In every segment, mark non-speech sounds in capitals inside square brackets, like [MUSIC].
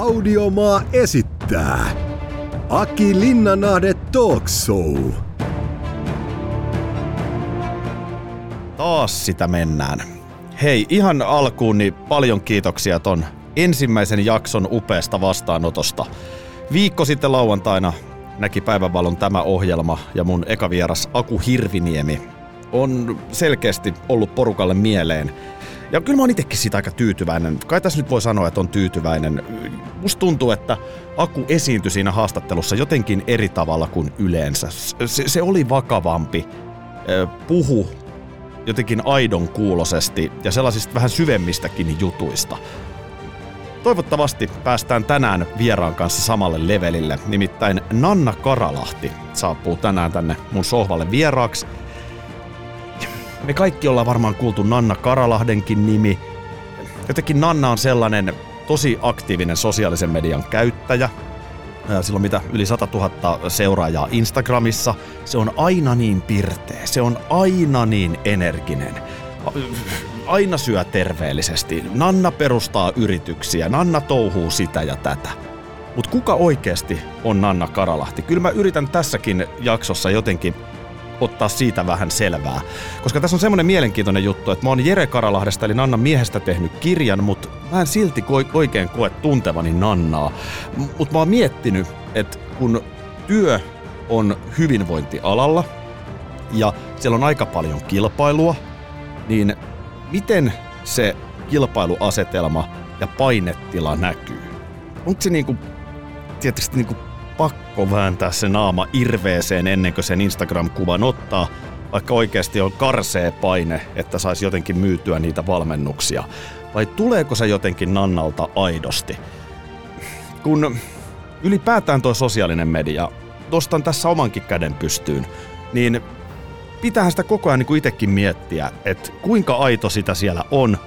Audiomaa esittää Aki Linnanahde Talk Show. Taas sitä mennään. Hei, ihan alkuun niin paljon kiitoksia ton ensimmäisen jakson upeasta vastaanotosta. Viikko sitten lauantaina näki päivänvalon tämä ohjelma ja mun eka vieras Aku Hirviniemi on selkeästi ollut porukalle mieleen. Ja kyllä mä oon itekin siitä aika tyytyväinen. Kai tässä nyt voi sanoa, että on tyytyväinen. Musta tuntuu, että Aku esiintyi siinä haastattelussa jotenkin eri tavalla kuin yleensä. Se, se oli vakavampi, puhu jotenkin aidon kuulosesti ja sellaisista vähän syvemmistäkin jutuista. Toivottavasti päästään tänään vieraan kanssa samalle levelille, nimittäin Nanna Karalahti saapuu tänään tänne mun sohvalle vieraaksi. Me kaikki ollaan varmaan kuultu Nanna Karalahdenkin nimi. Jotenkin Nanna on sellainen tosi aktiivinen sosiaalisen median käyttäjä. Silloin mitä yli 100 000 seuraajaa Instagramissa. Se on aina niin pirteä, se on aina niin energinen aina syö terveellisesti. Nanna perustaa yrityksiä, Nanna touhuu sitä ja tätä. Mutta kuka oikeasti on Nanna Karalahti? Kyllä mä yritän tässäkin jaksossa jotenkin ottaa siitä vähän selvää. Koska tässä on semmoinen mielenkiintoinen juttu, että mä oon Jere Karalahdesta eli Nannan miehestä tehnyt kirjan, mutta mä en silti oikein koe tuntevani Nannaa. Mutta mä oon miettinyt, että kun työ on hyvinvointialalla ja siellä on aika paljon kilpailua, niin miten se kilpailuasetelma ja painetila näkyy? Onko se niinku, tietysti niinku pakko vääntää se naama irveeseen ennen kuin sen Instagram-kuvan ottaa, vaikka oikeasti on karsee paine, että saisi jotenkin myytyä niitä valmennuksia? Vai tuleeko se jotenkin Nannalta aidosti? Kun ylipäätään tuo sosiaalinen media, nostan tässä omankin käden pystyyn, niin pitäähän sitä koko ajan niin itsekin miettiä, että kuinka aito sitä siellä on,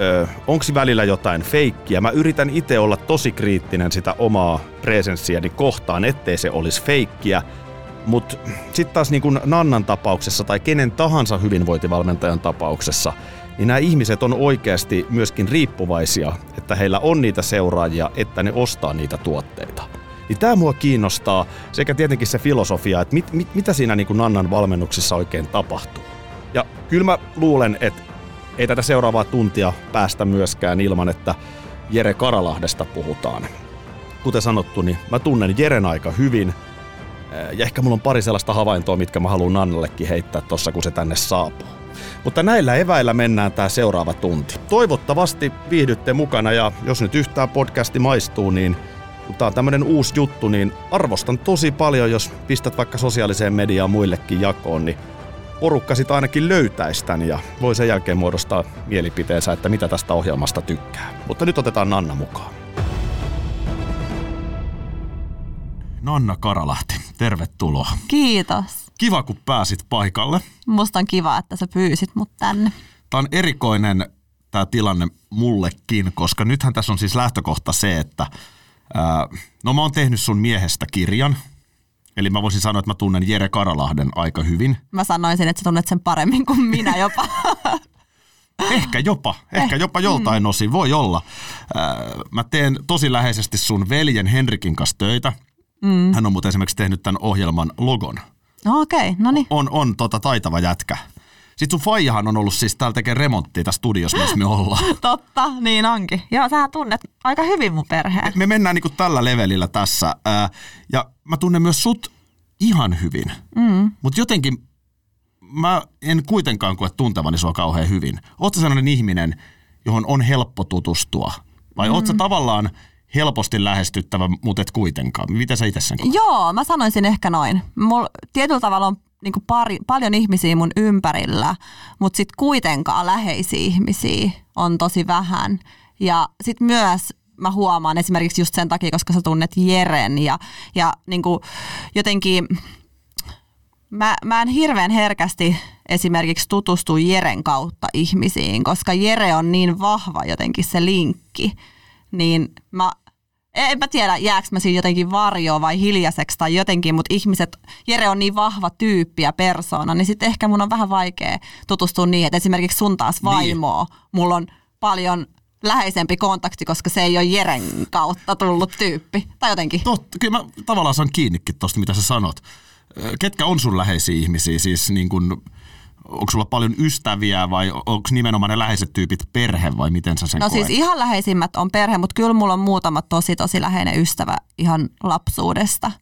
öö, onko välillä jotain feikkiä. Mä yritän itse olla tosi kriittinen sitä omaa presenssiäni kohtaan, ettei se olisi feikkiä. Mutta sitten taas niin kuin Nannan tapauksessa tai kenen tahansa hyvinvointivalmentajan tapauksessa, niin nämä ihmiset on oikeasti myöskin riippuvaisia, että heillä on niitä seuraajia, että ne ostaa niitä tuotteita. Niin tämä mua kiinnostaa sekä tietenkin se filosofia, että mit, mit, mitä siinä niin kuin Nannan valmennuksissa oikein tapahtuu. Ja kyllä mä luulen, että ei tätä seuraavaa tuntia päästä myöskään ilman, että Jere Karalahdesta puhutaan. Kuten sanottu, niin mä tunnen Jeren aika hyvin. Ja ehkä mulla on pari sellaista havaintoa, mitkä mä haluan Nannallekin heittää tossa, kun se tänne saapuu. Mutta näillä eväillä mennään tämä seuraava tunti. Toivottavasti viihdytte mukana ja jos nyt yhtään podcasti maistuu, niin kun tää on tämmönen uusi juttu, niin arvostan tosi paljon, jos pistät vaikka sosiaaliseen mediaan muillekin jakoon, niin porukka sit ainakin löytäisi tän ja voi sen jälkeen muodostaa mielipiteensä, että mitä tästä ohjelmasta tykkää. Mutta nyt otetaan Nanna mukaan. Nanna Karalahti, tervetuloa. Kiitos. Kiva, kun pääsit paikalle. Musta on kiva, että sä pyysit mut tänne. Tämä on erikoinen tämä tilanne mullekin, koska nythän tässä on siis lähtökohta se, että no mä oon tehnyt sun miehestä kirjan, Eli mä voisin sanoa, että mä tunnen Jere Karalahden aika hyvin. Mä sanoisin, että sä tunnet sen paremmin kuin minä jopa. [LAUGHS] ehkä jopa, ehkä jopa joltain mm. osin, voi olla. Mä teen tosi läheisesti sun veljen Henrikin kanssa töitä. Mm. Hän on muuten esimerkiksi tehnyt tämän ohjelman logon. No okei, okay, no niin. On, on tota, taitava jätkä. Sitten sun faijahan on ollut siis täällä tekee remonttia tässä studiossa, missä me ollaan. [LAUGHS] Totta, niin onkin. Joo, sä tunnet aika hyvin mun perheen. Me, me mennään niinku tällä levelillä tässä. Ja mä tunnen myös sut ihan hyvin. Mm. Mutta jotenkin mä en kuitenkaan koe tuntevani sua kauhean hyvin. Oletko sellainen ihminen, johon on helppo tutustua? Vai mm. ootko tavallaan helposti lähestyttävä, mutta et kuitenkaan? Miten sä itse sen koet? Joo, mä sanoisin ehkä noin. Mulla tietyllä tavalla on niin pari, paljon ihmisiä mun ympärillä, mutta sitten kuitenkaan läheisiä ihmisiä on tosi vähän. Ja sitten myös mä huomaan esimerkiksi just sen takia, koska sä tunnet Jeren ja, ja niin kuin jotenkin mä, mä en hirveän herkästi esimerkiksi tutustu Jeren kautta ihmisiin, koska Jere on niin vahva jotenkin se linkki, niin mä en mä tiedä, jääkö mä siinä jotenkin varjoa vai hiljaiseksi tai jotenkin, mutta ihmiset, Jere on niin vahva tyyppi ja persoona, niin sitten ehkä mun on vähän vaikea tutustua niihin, että esimerkiksi sun taas vaimoa, niin. mulla on paljon läheisempi kontakti, koska se ei ole Jeren kautta tullut tyyppi. Tai jotenkin. Totta, kyllä mä tavallaan saan kiinnikin tuosta, mitä sä sanot. Ketkä on sun läheisiä ihmisiä? Siis niin kun, onko sulla paljon ystäviä vai onko nimenomaan ne läheiset tyypit perhe vai miten sä sen No koet? siis ihan läheisimmät on perhe, mutta kyllä mulla on muutama tosi tosi läheinen ystävä ihan lapsuudesta.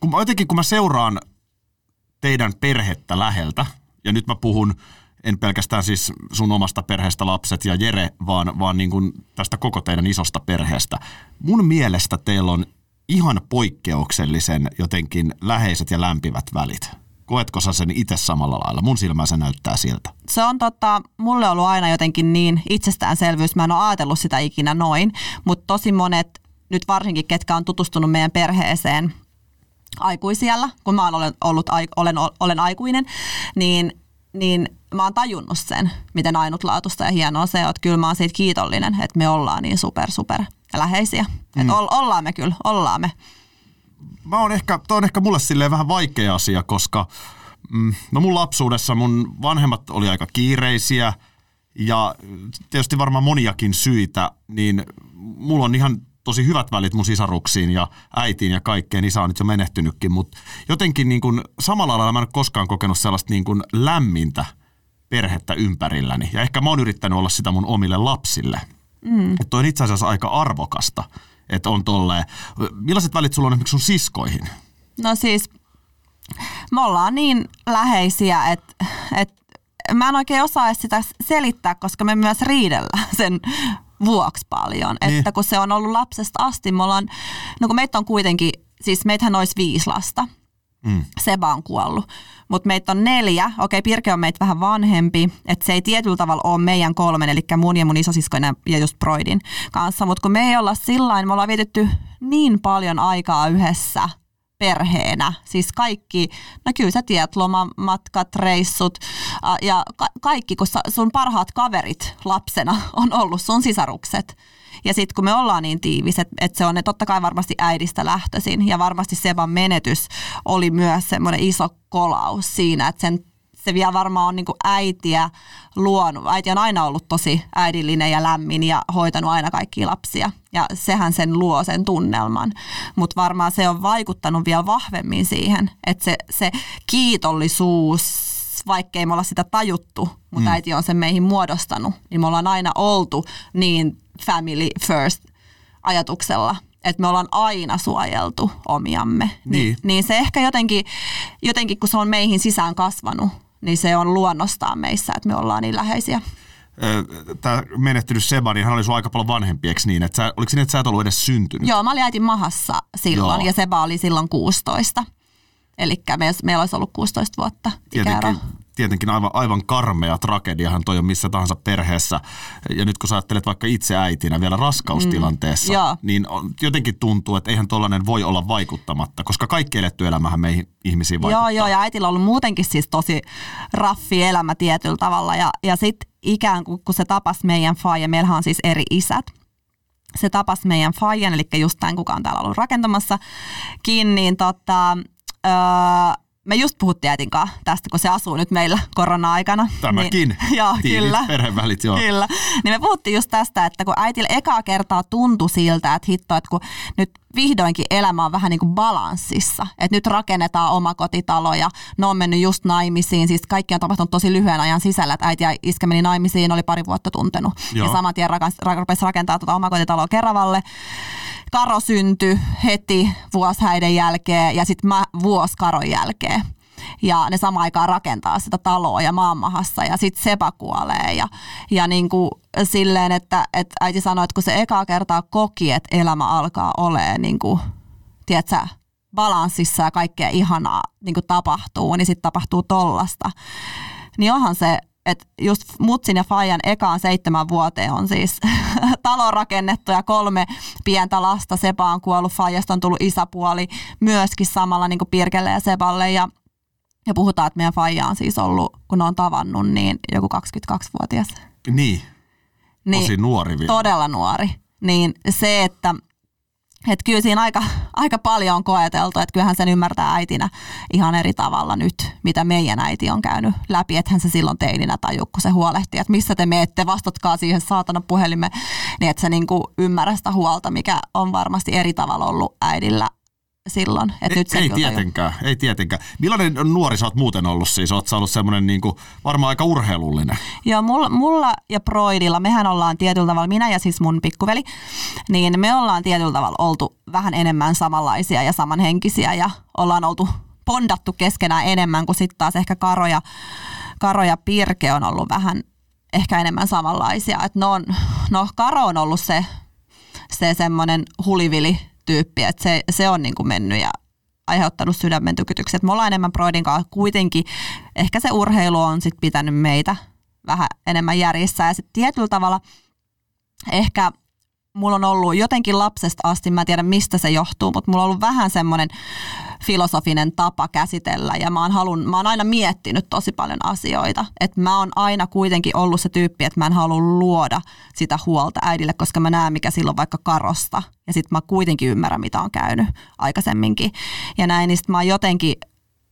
kun mä, jotenkin kun mä seuraan teidän perhettä läheltä, ja nyt mä puhun en pelkästään siis sun omasta perheestä lapset ja Jere, vaan, vaan niin kuin tästä koko teidän isosta perheestä. Mun mielestä teillä on ihan poikkeuksellisen jotenkin läheiset ja lämpivät välit. Koetko sä sen itse samalla lailla? Mun silmään se näyttää siltä. Se on tota, mulle ollut aina jotenkin niin itsestäänselvyys, mä en ole ajatellut sitä ikinä noin, mutta tosi monet, nyt varsinkin ketkä on tutustunut meidän perheeseen aikuisiellä, kun mä olen ollut, olen, olen aikuinen, niin, niin mä oon tajunnut sen, miten ainutlaatuista ja hienoa se on, että kyllä mä oon siitä kiitollinen, että me ollaan niin super, super läheisiä. Mm. Että ollaan me kyllä, ollaan me. Mä oon ehkä, toi on ehkä mulle silleen vähän vaikea asia, koska mm, no mun lapsuudessa mun vanhemmat oli aika kiireisiä ja tietysti varmaan moniakin syitä, niin mulla on ihan tosi hyvät välit mun sisaruksiin ja äitiin ja kaikkeen. Isä on nyt jo menehtynytkin, mutta jotenkin niin kuin, samalla lailla mä en ole koskaan kokenut sellaista niin kuin lämmintä perhettä ympärilläni. Ja ehkä mä oon yrittänyt olla sitä mun omille lapsille. Mm. Että on itse asiassa aika arvokasta, että on tolleen. Millaiset välit sulla on esimerkiksi sun siskoihin? No siis me ollaan niin läheisiä, että, että mä en oikein osaa sitä selittää, koska me myös riidellään sen vuoksi paljon. Niin. Että kun se on ollut lapsesta asti, me ollaan, no kun meitä on kuitenkin, siis meitähän olisi viisi lasta. Mm. Seba on kuollut. Mutta meitä on neljä. Okei, Pirke on meitä vähän vanhempi. Että se ei tietyllä tavalla ole meidän kolmen, eli mun ja mun isosiskoinen ja just Broidin kanssa. Mutta kun me ei olla sillain, me ollaan vietetty niin paljon aikaa yhdessä perheenä. Siis kaikki, no kyllä sä tiedät, lomamatkat, reissut ja ka- kaikki, kun sun parhaat kaverit lapsena on ollut sun sisarukset. Ja sitten kun me ollaan niin tiivis, että et se on ne totta kai varmasti äidistä lähtöisin ja varmasti Seban menetys oli myös semmoinen iso kolaus siinä, että sen se vielä varmaan on niin äitiä luonut. Äiti on aina ollut tosi äidillinen ja lämmin ja hoitanut aina kaikkia lapsia. Ja sehän sen luo sen tunnelman. Mutta varmaan se on vaikuttanut vielä vahvemmin siihen, että se, se kiitollisuus, vaikkei me olla sitä tajuttu, mutta mm. äiti on sen meihin muodostanut, niin me ollaan aina oltu niin family first ajatuksella että me ollaan aina suojeltu omiamme. Niin, niin. niin se ehkä jotenkin, jotenkin, kun se on meihin sisään kasvanut, niin se on luonnostaan meissä, että me ollaan niin läheisiä. Tämä menehtynyt Seba, niin hän oli sun aika paljon vanhempi, eikö niin? Että sä, oliko niin, että sä et ollut edes syntynyt? Joo, mä olin äitin mahassa silloin Joo. ja Seba oli silloin 16. Eli meillä olisi ollut 16 vuotta ikäero tietenkin aivan, aivan karmea tragediahan toi on missä tahansa perheessä. Ja nyt kun sä ajattelet vaikka itse äitinä vielä raskaustilanteessa, mm, niin jotenkin tuntuu, että eihän tollainen voi olla vaikuttamatta, koska kaikki eletty elämähän meihin ihmisiin vaikuttaa. Joo, joo, ja äitillä on ollut muutenkin siis tosi raffi elämä tietyllä tavalla. Ja, ja sitten ikään kuin kun se tapas meidän faija, meillähän on siis eri isät, se tapas meidän faijan, eli just tämän, kuka on täällä ollut rakentamassa, niin tota, öö, me just puhuttiin äitin kanssa tästä, kun se asuu nyt meillä korona-aikana. Tämäkin. Niin, [LAUGHS] joo, kyllä. perhevälit, joo. Kyllä. Niin me puhuttiin just tästä, että kun äitille ekaa kertaa tuntui siltä, että hitto, että kun nyt vihdoinkin elämä on vähän niin kuin balanssissa. Että nyt rakennetaan omakotitalo ja ne on mennyt just naimisiin. Siis kaikki on tapahtunut tosi lyhyen ajan sisällä. Että äiti ja iskä meni naimisiin, oli pari vuotta tuntenut. Joo. Ja saman tien rupesi rakentaa tuota omakotitaloa Keravalle. Karo syntyi heti vuoshäiden jälkeen ja sitten mä vuosi Karon jälkeen. Ja ne sama aikaan rakentaa sitä taloa ja maanmahassa ja sitten Sepa kuolee. Ja, ja niin kuin silleen, että, että äiti sanoi, että kun se ekaa kertaa koki, että elämä alkaa olemaan niin kuin, tiedätkö, balanssissa ja kaikkea ihanaa niin kuin tapahtuu, niin sitten tapahtuu tollasta. Niin onhan se että just Mutsin ja Fajan ekaan seitsemän vuoteen on siis [LAUGHS] talo rakennettu ja kolme pientä lasta. Seba on kuollut, Fajasta on tullut isäpuoli myöskin samalla niin kuin Pirkelle ja Seballe ja ja puhutaan, että meidän Faija on siis ollut, kun on tavannut, niin joku 22-vuotias. Niin, niin tosi nuori vielä. Todella nuori. Niin se, että että kyllä siinä aika, aika paljon on koeteltu, että kyllähän sen ymmärtää äitinä ihan eri tavalla nyt, mitä meidän äiti on käynyt läpi, että hän se silloin teininä taju, kun se huolehti, että missä te meette, vastatkaa siihen saatana puhelimme, niin että se niinku ymmärrä sitä huolta, mikä on varmasti eri tavalla ollut äidillä silloin. Et ei, nyt ei tietenkään, ei tietenkään. Millainen nuori sä oot muuten ollut siis? Oot sä ollut semmoinen niin kuin, varmaan aika urheilullinen? Joo, mulla, mulla ja Broidilla, mehän ollaan tietyllä tavalla, minä ja siis mun pikkuveli, niin me ollaan tietyllä tavalla oltu vähän enemmän samanlaisia ja samanhenkisiä ja ollaan oltu pondattu keskenään enemmän kuin sitten taas ehkä Karo ja, Karo ja Pirke on ollut vähän ehkä enemmän samanlaisia. Et no, no Karo on ollut se, se semmoinen hulivili tyyppi, että se, se on niin kuin mennyt ja aiheuttanut sydämen tykitykset. Me ollaan enemmän Broidin kanssa kuitenkin, ehkä se urheilu on sit pitänyt meitä vähän enemmän järjissä ja sitten tietyllä tavalla ehkä mulla on ollut jotenkin lapsesta asti, mä en tiedä mistä se johtuu, mutta mulla on ollut vähän semmoinen filosofinen tapa käsitellä ja mä oon, halun, mä oon aina miettinyt tosi paljon asioita. Että mä oon aina kuitenkin ollut se tyyppi, että mä en halua luoda sitä huolta äidille, koska mä näen mikä silloin vaikka karosta. Ja sitten mä kuitenkin ymmärrän, mitä on käynyt aikaisemminkin. Ja näin, niin mä oon jotenkin,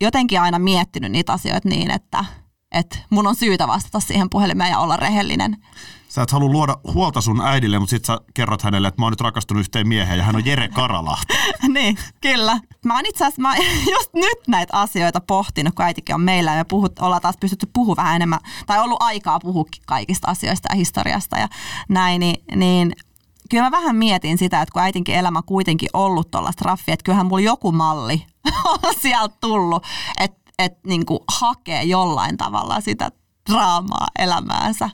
jotenkin aina miettinyt niitä asioita niin, että, että mun on syytä vastata siihen puhelimeen ja olla rehellinen sä et halua luoda huolta sun äidille, mutta sit sä kerrot hänelle, että mä oon nyt rakastunut yhteen mieheen ja hän on Jere Karalahti. [LAUGHS] niin, kyllä. Mä oon itse asiassa, mä [LAUGHS] just nyt näitä asioita pohtinut, kun äitikin on meillä ja me puhut, ollaan taas pystytty puhua vähän enemmän, tai ollut aikaa puhua kaikista asioista ja historiasta ja näin, niin, niin kyllä mä vähän mietin sitä, että kun äitinkin elämä kuitenkin ollut tuollaista raffia, että kyllähän mulla joku malli [LAUGHS] on sieltä tullut, että et, niin hakee jollain tavalla sitä draamaa elämäänsä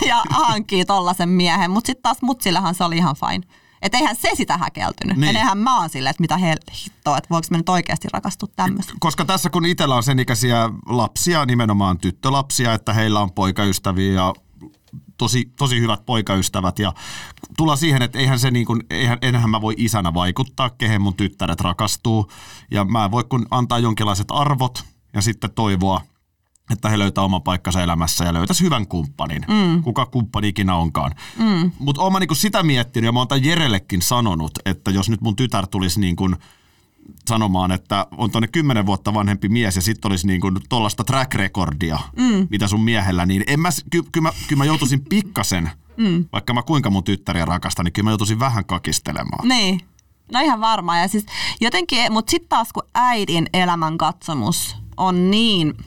[LAUGHS] ja hankkii tollasen miehen. Mutta sitten taas mutsillahan se oli ihan fine. Että eihän se sitä häkeltynyt. Niin. Eihän mä oon silleen, että mitä he hittoa, että voiko me nyt oikeasti rakastua tämmöistä. Koska tässä kun itsellä on sen ikäisiä lapsia, nimenomaan tyttölapsia, että heillä on poikaystäviä ja tosi, tosi hyvät poikaystävät ja tulla siihen, että eihän se niin kuin, eihän, enhän mä voi isänä vaikuttaa, kehen mun tyttäret rakastuu ja mä voi kun antaa jonkinlaiset arvot ja sitten toivoa, että he löytää oman paikkansa elämässä ja löytäisi hyvän kumppanin, mm. kuka kumppani ikinä onkaan. Mm. Mutta olen niinku sitä miettinyt ja mä oon Jerellekin sanonut, että jos nyt mun tytär tulisi niin kuin sanomaan, että on tuonne kymmenen vuotta vanhempi mies ja sitten olisi niin tuollaista track recordia, mm. mitä sun miehellä, niin en mä, ky, ky, mä, kyllä mä joutuisin pikkasen, mm. vaikka mä kuinka mun tyttäriä rakastan, niin kyllä mä joutuisin vähän kakistelemaan. Niin, no ihan varmaan. Ja siis jotenkin, mutta sitten taas kun äidin elämän katsomus on niin –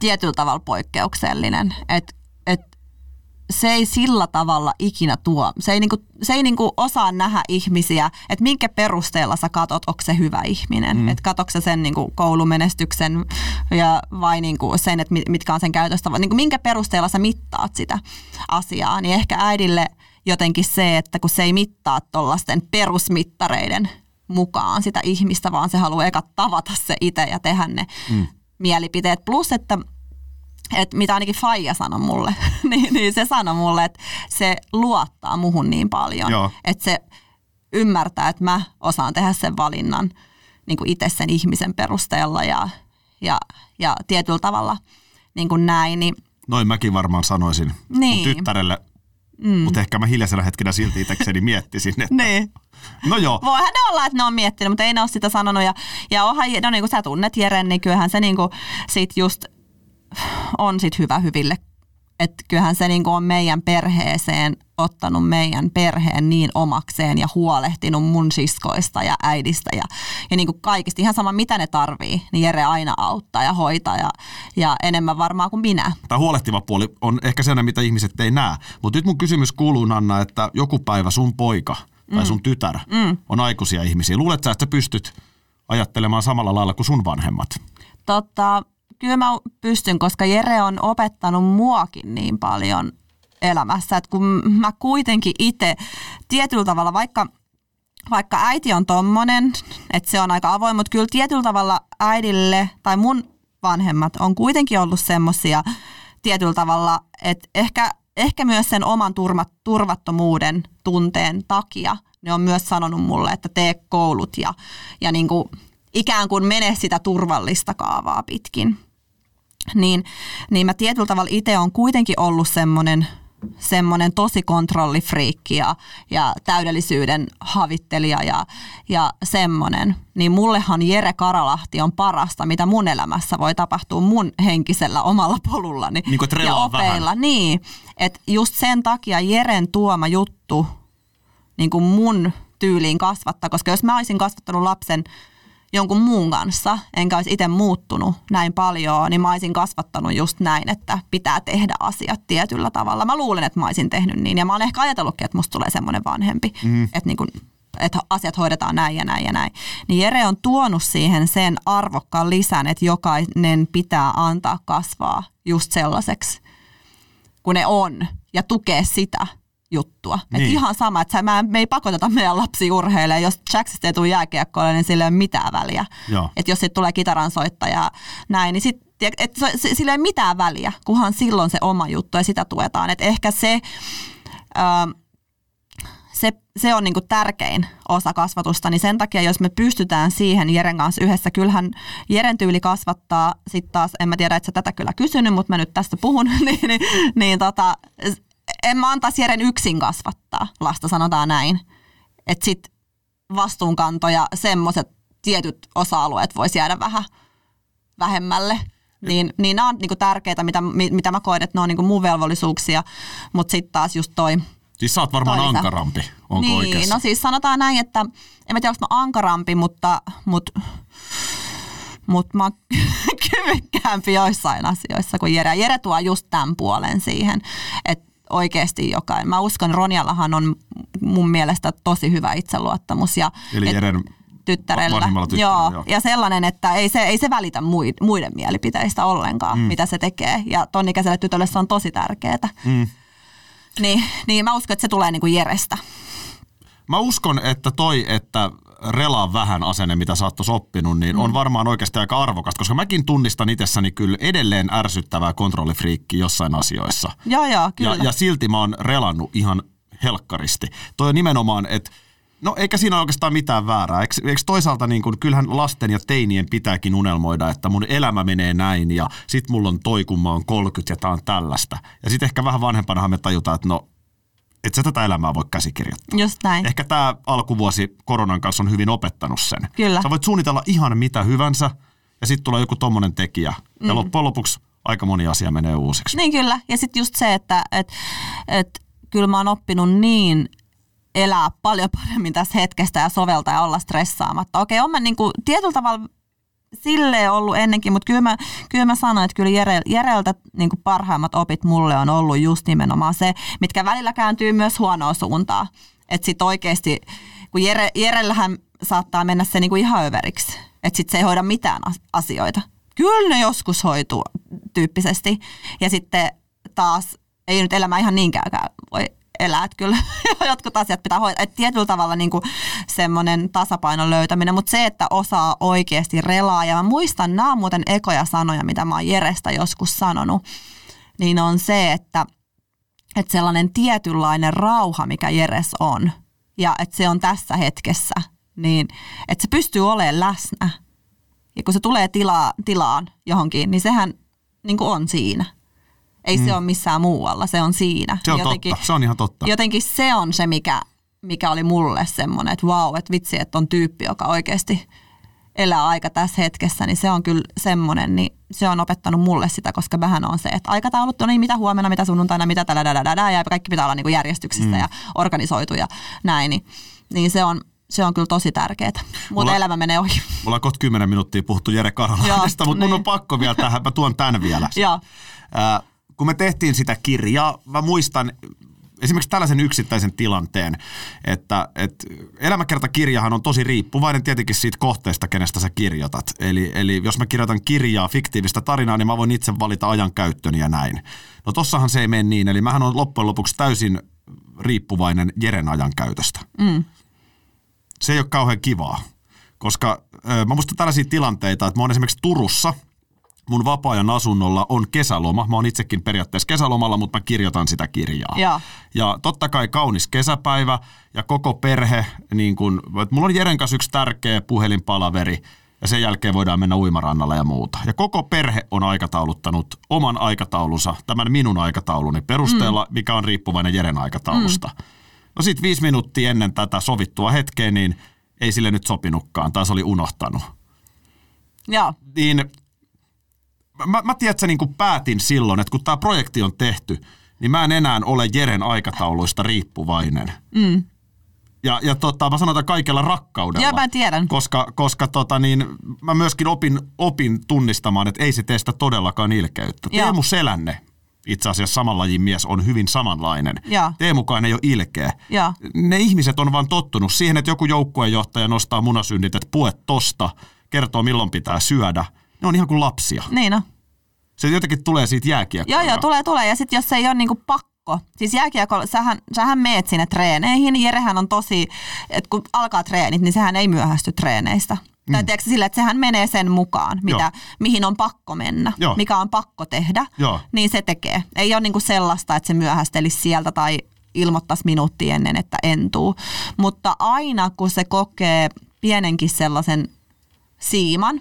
tietyllä tavalla poikkeuksellinen, että et se ei sillä tavalla ikinä tuo. Se ei, niinku, se ei niinku osaa nähdä ihmisiä, että minkä perusteella sä katot, onko se hyvä ihminen. Mm. Että katokse sen niinku koulumenestyksen ja vai niinku sen, että mitkä on sen käytöstä. Niinku minkä perusteella sä mittaat sitä asiaa. Niin ehkä äidille jotenkin se, että kun se ei mittaa tuollaisten perusmittareiden mukaan sitä ihmistä, vaan se haluaa eka tavata se itse ja tehdä ne mm mielipiteet. Plus, että että mitä ainakin Faija sanoi mulle, [LAUGHS] niin, niin se sanoi mulle, että se luottaa muhun niin paljon, Joo. että se ymmärtää, että mä osaan tehdä sen valinnan niin kuin itse sen ihmisen perusteella ja, ja, ja tietyllä tavalla niin kuin näin. Niin, Noin mäkin varmaan sanoisin niin. mun tyttärelle, mm. mutta ehkä mä hiljaisena hetkenä silti itsekseni miettisin, että niin. No joo. Voihan ne olla, että ne on miettinyt, mutta ei ne ole sitä sanonut. Ja, ja onhan, no niin kuin sä tunnet Jeren, niin kyllähän se niin kuin sit just on sit hyvä hyville. Että kyllähän se niin kuin on meidän perheeseen ottanut meidän perheen niin omakseen ja huolehtinut mun siskoista ja äidistä ja, ja niin kuin kaikista. Ihan sama mitä ne tarvii, niin Jere aina auttaa ja hoitaa ja, ja enemmän varmaan kuin minä. Tämä huolehtiva puoli on ehkä sellainen, mitä ihmiset ei näe. Mutta nyt mun kysymys kuuluu, Anna, että joku päivä sun poika – tai sun mm. tytär mm. on aikuisia ihmisiä. Luuletko että sä pystyt ajattelemaan samalla lailla kuin sun vanhemmat? Totta, kyllä mä pystyn, koska Jere on opettanut muakin niin paljon elämässä, että kun mä kuitenkin itse tietyllä tavalla, vaikka vaikka äiti on tommonen, että se on aika avoin, mutta kyllä tietyllä tavalla äidille tai mun vanhemmat on kuitenkin ollut semmosia tietyllä tavalla, että ehkä ehkä myös sen oman turma, turvattomuuden tunteen takia ne on myös sanonut mulle, että tee koulut ja, ja niin kuin ikään kuin mene sitä turvallista kaavaa pitkin. Niin, niin mä tietyllä tavalla itse on kuitenkin ollut semmoinen semmoinen tosi kontrollifriikki ja, ja täydellisyyden havittelija ja, ja semmoinen, niin mullehan Jere Karalahti on parasta, mitä mun elämässä voi tapahtua mun henkisellä omalla polullani Niin ja opeilla. vähän. Niin, että just sen takia Jeren tuoma juttu niin kuin mun tyyliin kasvattaa, koska jos mä olisin kasvattanut lapsen jonkun muun kanssa, enkä olisi itse muuttunut näin paljon, niin mä olisin kasvattanut just näin, että pitää tehdä asiat tietyllä tavalla. Mä luulen, että mä olisin tehnyt niin, ja mä oon ehkä ajatellutkin, että musta tulee semmoinen vanhempi, mm. että, niin kuin, että asiat hoidetaan näin ja näin ja näin. Niin Jere on tuonut siihen sen arvokkaan lisän, että jokainen pitää antaa kasvaa just sellaiseksi, kun ne on, ja tukea sitä juttua. Niin. Et ihan sama, että mä, me ei pakoteta meidän lapsi urheilemaan. Jos Jacksista ei tule jääkiekkoille, niin sillä ei ole mitään väliä. Että jos siitä tulee kitaransoittaja ja näin, niin sit, tiedät, et se, se, sillä ei ole mitään väliä, kunhan silloin se oma juttu ja sitä tuetaan. Et ehkä se, ö, se, se on niinku tärkein osa kasvatusta, niin sen takia, jos me pystytään siihen Jeren kanssa yhdessä, kyllähän Jeren tyyli kasvattaa, sitten taas, en mä tiedä, että sä tätä kyllä kysynyt, mutta mä nyt tästä puhun, [LAUGHS] niin, niin, niin tota, en mä antaisi Jeren yksin kasvattaa lasta, sanotaan näin. Että sit vastuunkanto ja semmoiset tietyt osa-alueet voisi jäädä vähän vähemmälle. Niin, niin nämä on niinku tärkeitä, mitä, mi- mitä mä koen, että ne on niinku mun velvollisuuksia, mutta sitten taas just toi, Siis sä oot varmaan Toisa. ankarampi, onko niin, oikeassa? no siis sanotaan näin, että en mä tiedä, onko mä ankarampi, mutta, mutta, mutta mä oon [LAUGHS] kyvykkäämpi joissain asioissa kuin Jere. Jere tuo just tämän puolen siihen, että oikeasti jokainen. Mä uskon, Ronjallahan on mun mielestä tosi hyvä itseluottamus. Ja Eli et- Jeren tyttärellä. vanhimmalla tyttärellä, joo, joo. Ja sellainen, että ei se, ei se välitä muid- muiden mielipiteistä ollenkaan, mm. mitä se tekee. Ja ton ikäiselle tytölle se on tosi tärkeää. Mm. Niin, niin mä uskon, että se tulee niin kuin Jerestä. Mä uskon, että toi, että relaa vähän asenne, mitä sä oot oppinut, niin on varmaan oikeasti aika arvokasta, koska mäkin tunnistan itsessäni kyllä edelleen ärsyttävää kontrollifriikkiä jossain asioissa. Joo, joo, kyllä. Ja, ja silti mä oon relannut ihan helkkaristi. Toi on nimenomaan, että no eikä siinä ole oikeastaan mitään väärää. Eikö, eikö toisaalta niin kun, kyllähän lasten ja teinien pitääkin unelmoida, että mun elämä menee näin ja sit mulla on toi, kun mä oon 30 ja tää on tällaista. Ja sitten ehkä vähän vanhempanahan me tajutaan, että no, et sä tätä elämää voi käsikirjoittaa. Just näin. Ehkä tämä alkuvuosi koronan kanssa on hyvin opettanut sen. Kyllä. Sä voit suunnitella ihan mitä hyvänsä ja sitten tulee joku tommonen tekijä. Mm. Ja loppujen lopuksi aika moni asia menee uusiksi. Niin kyllä. Ja sitten just se, että et, et, kyllä mä oon oppinut niin elää paljon [LAUGHS] paremmin tässä hetkestä ja soveltaa ja olla stressaamatta. Okei, on mä niinku tietyllä tavalla silleen ollut ennenkin, mutta kyllä mä, kyllä mä sanoin, että kyllä Jere, Jereltä niin parhaimmat opit mulle on ollut just nimenomaan se, mitkä välillä kääntyy myös huonoa suuntaa. Että sitten oikeasti, kun Jere, Jerellähän saattaa mennä se niin ihan överiksi, että sitten se ei hoida mitään as- asioita. Kyllä ne joskus hoituu tyyppisesti. Ja sitten taas ei nyt elämä ihan niinkäänkään voi elää, että kyllä [LAUGHS] jotkut asiat pitää hoitaa. Että tietyllä tavalla niin kuin semmoinen tasapainon löytäminen, mutta se, että osaa oikeasti relaa, ja mä muistan, nämä on muuten ekoja sanoja, mitä mä oon Jerestä joskus sanonut, niin on se, että, että sellainen tietynlainen rauha, mikä Jeres on, ja että se on tässä hetkessä, niin että se pystyy olemaan läsnä. Ja kun se tulee tilaa, tilaan johonkin, niin sehän niin kuin on siinä. Ei mm. se ole missään muualla, se on siinä. Se on jotenkin, totta, se on ihan totta. Jotenkin se on se, mikä, mikä oli mulle semmoinen, että vau, että vitsi, että on tyyppi, joka oikeasti elää aika tässä hetkessä, niin se on kyllä semmoinen, niin se on opettanut mulle sitä, koska vähän on se, että aikataulut on niin mitä huomenna, mitä sunnuntaina, mitä tällä, tällä, tällä, ja kaikki pitää olla niin kuin järjestyksissä mm. ja organisoitu ja näin, niin, niin se on, se on kyllä tosi tärkeää. Muuten Mulla- elämä menee ohi. Mulla on kohta 10 minuuttia puhuttu Jere Karolahdesta, Joo, mutta mun niin. on pakko vielä tähän, mä tuon tämän vielä. Joo. Kun me tehtiin sitä kirjaa, mä muistan esimerkiksi tällaisen yksittäisen tilanteen, että, että elämäkertakirjahan on tosi riippuvainen tietenkin siitä kohteesta, kenestä sä kirjoitat. Eli, eli jos mä kirjoitan kirjaa, fiktiivistä tarinaa, niin mä voin itse valita ajan käyttöni ja näin. No tossahan se ei mene niin, eli mähän on loppujen lopuksi täysin riippuvainen Jeren ajan käytöstä. Mm. Se ei ole kauhean kivaa, koska ö, mä muistan tällaisia tilanteita, että mä oon esimerkiksi Turussa, mun vapaa-ajan asunnolla on kesäloma. Mä oon itsekin periaatteessa kesälomalla, mutta mä kirjoitan sitä kirjaa. Joo. Ja totta kai kaunis kesäpäivä ja koko perhe, niin kun, mulla on Jeren kanssa yksi tärkeä puhelinpalaveri ja sen jälkeen voidaan mennä uimarannalle ja muuta. Ja koko perhe on aikatauluttanut oman aikataulunsa, tämän minun aikatauluni perusteella, mm. mikä on riippuvainen Jeren aikataulusta. Mm. No sit viisi minuuttia ennen tätä sovittua hetkeä, niin ei sille nyt sopinutkaan, tai se oli unohtanut. Joo. Niin mä, mä tiedän, että niin kuin päätin silloin, että kun tämä projekti on tehty, niin mä en enää ole Jeren aikatauluista riippuvainen. Mm. Ja, ja tota, mä sanon kaikella rakkaudella. Joo, mä tiedän. Koska, koska tota, niin, mä myöskin opin, opin tunnistamaan, että ei se tee sitä todellakaan ilkeyttä. Joo. Teemu Selänne, itse asiassa saman lajin mies, on hyvin samanlainen. Joo. Teemukaan ei ole ilkeä. Joo. Ne ihmiset on vaan tottunut siihen, että joku joukkueenjohtaja nostaa munasynnit, että puet tosta, kertoo milloin pitää syödä. Ne on ihan kuin lapsia. Niin on. Se jotenkin tulee siitä jääkiekkoa. Joo, joo, tulee, tulee. Ja sitten jos se ei ole niinku pakko, siis jääkiekko, sähän, sähän meet sinne treeneihin. Jerehän on tosi, että kun alkaa treenit, niin sehän ei myöhästy treeneistä. Mm. Tai tiedätkö sille, että sehän menee sen mukaan, mitä, Joo. mihin on pakko mennä, Joo. mikä on pakko tehdä, Joo. niin se tekee. Ei ole niinku sellaista, että se myöhästelisi sieltä tai ilmoittaisi minuutti ennen, että entuu. Mutta aina kun se kokee pienenkin sellaisen siiman,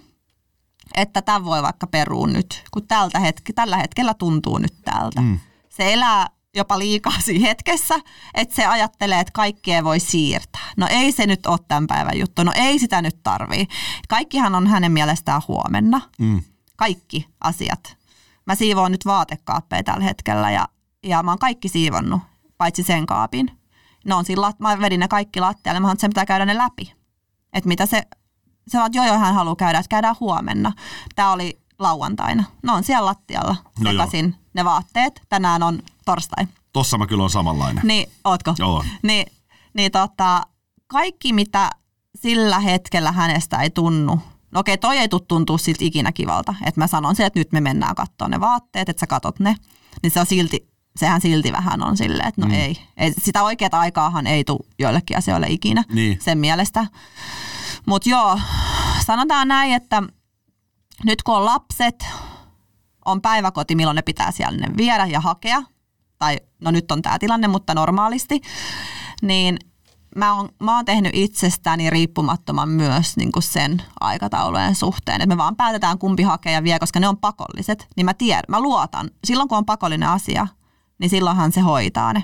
että tämä voi vaikka perua nyt, kun tältä hetke, tällä hetkellä tuntuu nyt tältä. Mm. Se elää jopa liikaa siinä hetkessä, että se ajattelee, että kaikkea voi siirtää. No ei se nyt ole tämän päivän juttu, no ei sitä nyt tarvii. Kaikkihan on hänen mielestään huomenna. Mm. Kaikki asiat. Mä siivoon nyt vaatekaappeja tällä hetkellä ja, ja mä oon kaikki siivonnut, paitsi sen kaapin. Ne on sillä, mä vedin ne kaikki lattialle, mä sanoin, että sen pitää käydä ne läpi. Että mitä se, se on, että joo joo hän haluaa käydä, että käydään huomenna. Tämä oli lauantaina. Ne on siellä lattialla No joo. ne vaatteet. Tänään on torstai. Tossa mä kyllä on samanlainen. Niin, ootko? Joo. Niin, niin tota, kaikki mitä sillä hetkellä hänestä ei tunnu, no okei toi ei tule tuntua siltä ikinä kivalta, että mä sanon se, että nyt me mennään katsoa ne vaatteet, että sä katot ne, niin se on silti, sehän silti vähän on silleen, että no mm. ei, ei, sitä oikeaa aikaahan ei tule joillekin asioille ikinä Niin. sen mielestä. Mutta joo, sanotaan näin, että nyt kun on lapset, on päiväkoti, milloin ne pitää siellä ne viedä ja hakea, tai no nyt on tämä tilanne, mutta normaalisti, niin mä oon, mä oon tehnyt itsestäni riippumattoman myös niin kuin sen aikataulujen suhteen. Että me vaan päätetään kumpi hakee ja vie, koska ne on pakolliset. Niin mä tiedän, mä luotan. Silloin kun on pakollinen asia, niin silloinhan se hoitaa ne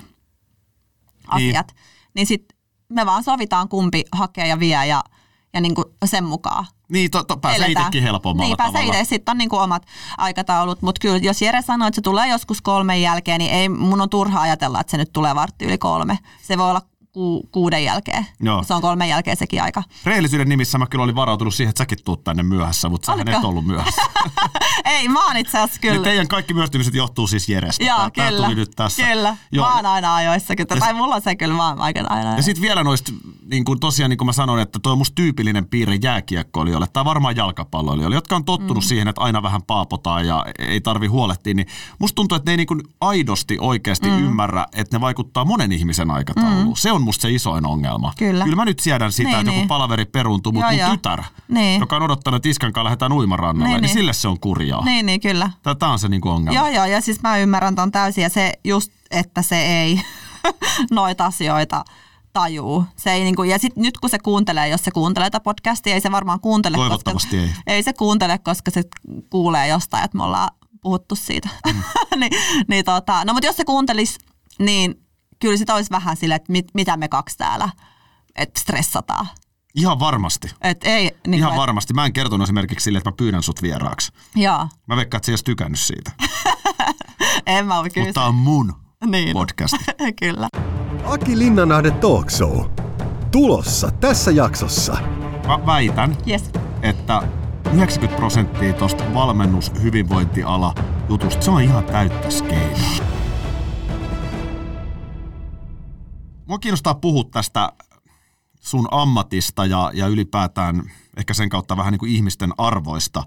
asiat. Niin, niin sitten me vaan sovitaan kumpi hakee ja vie ja, ja niin kuin sen mukaan Niin, to, to, pääsee eletään. itsekin helpommalla niin, pääsee itse. Sitten on niinku omat aikataulut. Mutta kyllä, jos Jere sanoo, että se tulee joskus kolmen jälkeen, niin ei mun on turha ajatella, että se nyt tulee vartti yli kolme. Se voi olla ku, kuuden jälkeen. Joo. Se on kolmen jälkeen sekin aika. Rehellisyyden nimissä mä kyllä olin varautunut siihen, että säkin tuut tänne myöhässä, mutta Oliko? et ollut myöhässä. [LAUGHS] ei, mä oon itse asiassa Ja kyllä. teidän kaikki myöstymiset johtuu siis Jerestä. Joo, Tää- tää kyllä. tuli nyt tässä. Kyllä. Joo. Mä oon aina ajoissa. Kyllä. Ja Tai mulla on se kyllä, mä oon aika aina. Ja sitten vielä noista, niin kuin tosiaan niin kuin mä sanoin, että toi on musta tyypillinen piirre jääkiekkoilijoille, tai varmaan jalkapalloilijoille, jotka on tottunut mm. siihen, että aina vähän paapotaan ja ei tarvi huolehtia, niin musta tuntuu, että ne ei niin kuin aidosti oikeasti mm. ymmärrä, että ne vaikuttaa monen ihmisen aikatauluun. Mm. Se on musta se isoin ongelma. Kyllä. Kyllä mä nyt siedän sitä, Niin, että joku niin. palaveri peruuntuu, mutta Joo, mun joo. tytär, Niin. joka on odottanut, että iskän kanssa lähdetään uimarannalle, niin, Niin, niin sille se on kurjaa. Niin, niin, kyllä. Tämä on se niin kuin ongelma. Joo, joo, ja siis mä ymmärrän ton täysin, ja se just, että se ei [LAUGHS] noita asioita tajuu. Se ei niinku, ja sit nyt kun se kuuntelee, jos se kuuntelee tätä podcastia, ei se varmaan kuuntele. Toivottavasti koska, ei. Ei se kuuntele, koska se kuulee jostain, että me ollaan puhuttu siitä. Mm. [LAUGHS] niin, niin tota, no mutta jos se kuuntelisi, niin kyllä sitä olisi vähän sille, että mit, mitä me kaksi täällä, että stressataan. Ihan varmasti. Et ei, niin Ihan kuin, varmasti. Mä en kertonut esimerkiksi sille, että mä pyydän sut vieraaksi. Joo, Mä veikkaan, että ei edes tykännyt siitä. [LAUGHS] en mä ole kyllä. Mutta on mun niin. podcast. [LAUGHS] kyllä. Aki Linnanahde Talk Show. Tulossa tässä jaksossa. Mä väitän, Yes. että 90 prosenttia tosta valmennus, hyvinvointiala jutusta, se on ihan täyttä skeinaa. Mua kiinnostaa puhua tästä sun ammatista ja, ja ylipäätään ehkä sen kautta vähän niin kuin ihmisten arvoista.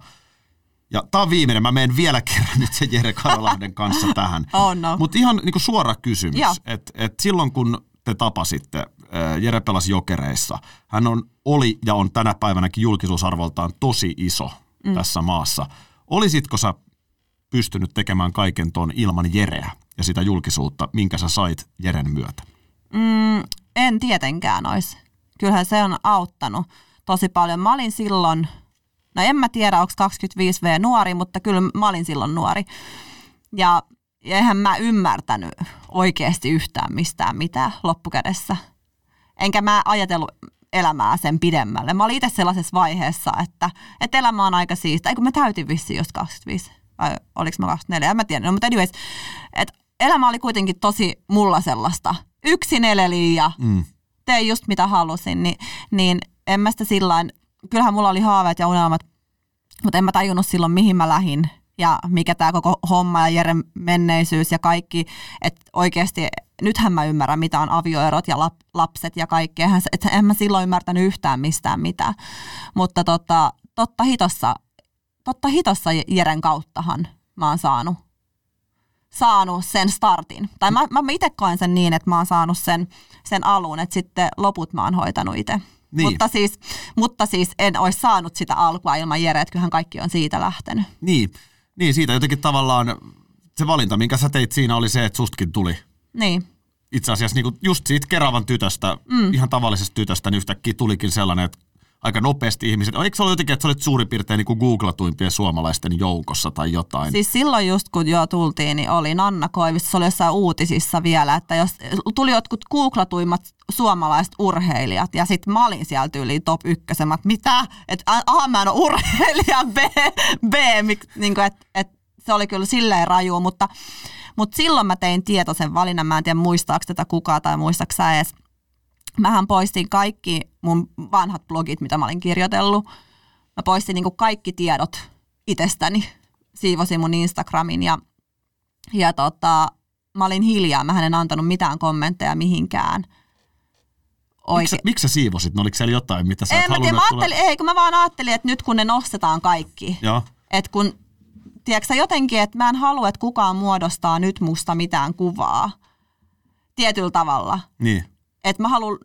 Ja tää on viimeinen, mä menen vielä [LAUGHS] kerran nyt sen Jere Karalahden kanssa tähän. [LAUGHS] Oh no. Mutta ihan niin kuin suora kysymys, että et silloin kun te tapasitte, ää, Jere pelasi jokereissa, hän on, oli ja on tänä päivänäkin julkisuusarvoltaan tosi iso mm. tässä maassa. Olisitko sä pystynyt tekemään kaiken ton ilman Jereä ja sitä julkisuutta, minkä sä sait Jeren myötä? Mm, en tietenkään olisi. Kyllähän se on auttanut tosi paljon. Mä olin silloin No en mä tiedä, onko 25V nuori, mutta kyllä mä olin silloin nuori. Ja, eihän mä ymmärtänyt oikeasti yhtään mistään mitään loppukädessä. Enkä mä ajatellut elämää sen pidemmälle. Mä olin itse sellaisessa vaiheessa, että, että elämä on aika siistä. Eikö mä täytin vissiin just 25 vai oliko mä 24, en mä tiedä. No, mutta anyways, että elämä oli kuitenkin tosi mulla sellaista. Yksin eleli ja mm. tein just mitä halusin, niin, niin en mä sitä sillain, kyllähän mulla oli haaveet ja unelmat, mutta en mä tajunnut silloin mihin mä lähin ja mikä tämä koko homma ja Jeren menneisyys ja kaikki, että oikeasti nythän mä ymmärrän, mitä on avioerot ja lap, lapset ja kaikki. että en mä silloin ymmärtänyt yhtään mistään mitään. Mutta tota, totta hitossa, totta hitossa Jeren kauttahan mä oon saanut, saanut sen startin. Tai mä, mä itse koen sen niin, että mä oon saanut sen, sen alun, että sitten loput mä oon hoitanut itse. Niin. Mutta, siis, mutta siis en olisi saanut sitä alkua ilman Jere, että kyllähän kaikki on siitä lähtenyt. Niin, niin siitä jotenkin tavallaan se valinta, minkä sä teit siinä oli se, että sustakin tuli. Niin. Itse asiassa niin just siitä Keravan tytöstä, mm. ihan tavallisesta tytöstä, niin yhtäkkiä tulikin sellainen, että aika nopeasti ihmiset. Eikö se ollut jotenkin, että sä olit suurin piirtein niin kuin googlatuimpien suomalaisten joukossa tai jotain? Siis silloin just kun jo tultiin, niin oli Nanna Koivisto, se oli jossain uutisissa vielä, että jos tuli jotkut googlatuimmat suomalaiset urheilijat ja sitten mä olin siellä tyyliin top ykkösemät, mitä? Että aha mä en ole urheilija, B, B niin kuin, että et, se oli kyllä silleen raju, mutta, mutta silloin mä tein tietoisen valinnan, mä en tiedä muistaako tätä kukaan tai muistaako sä edes, mähän poistin kaikki mun vanhat blogit, mitä mä olin kirjoitellut. Mä poistin niin kaikki tiedot itsestäni, siivosin mun Instagramin ja, ja tota, mä olin hiljaa. Mä en antanut mitään kommentteja mihinkään. Miksi, miksi sä siivosit? No, oliko siellä jotain, mitä sä ei, mä, tiedä, mä ajattelin, ei, kun mä vaan ajattelin, että nyt kun ne nostetaan kaikki, että kun, tiedätkö jotenkin, että mä en halua, että kukaan muodostaa nyt musta mitään kuvaa tietyllä tavalla. Niin että mä haluan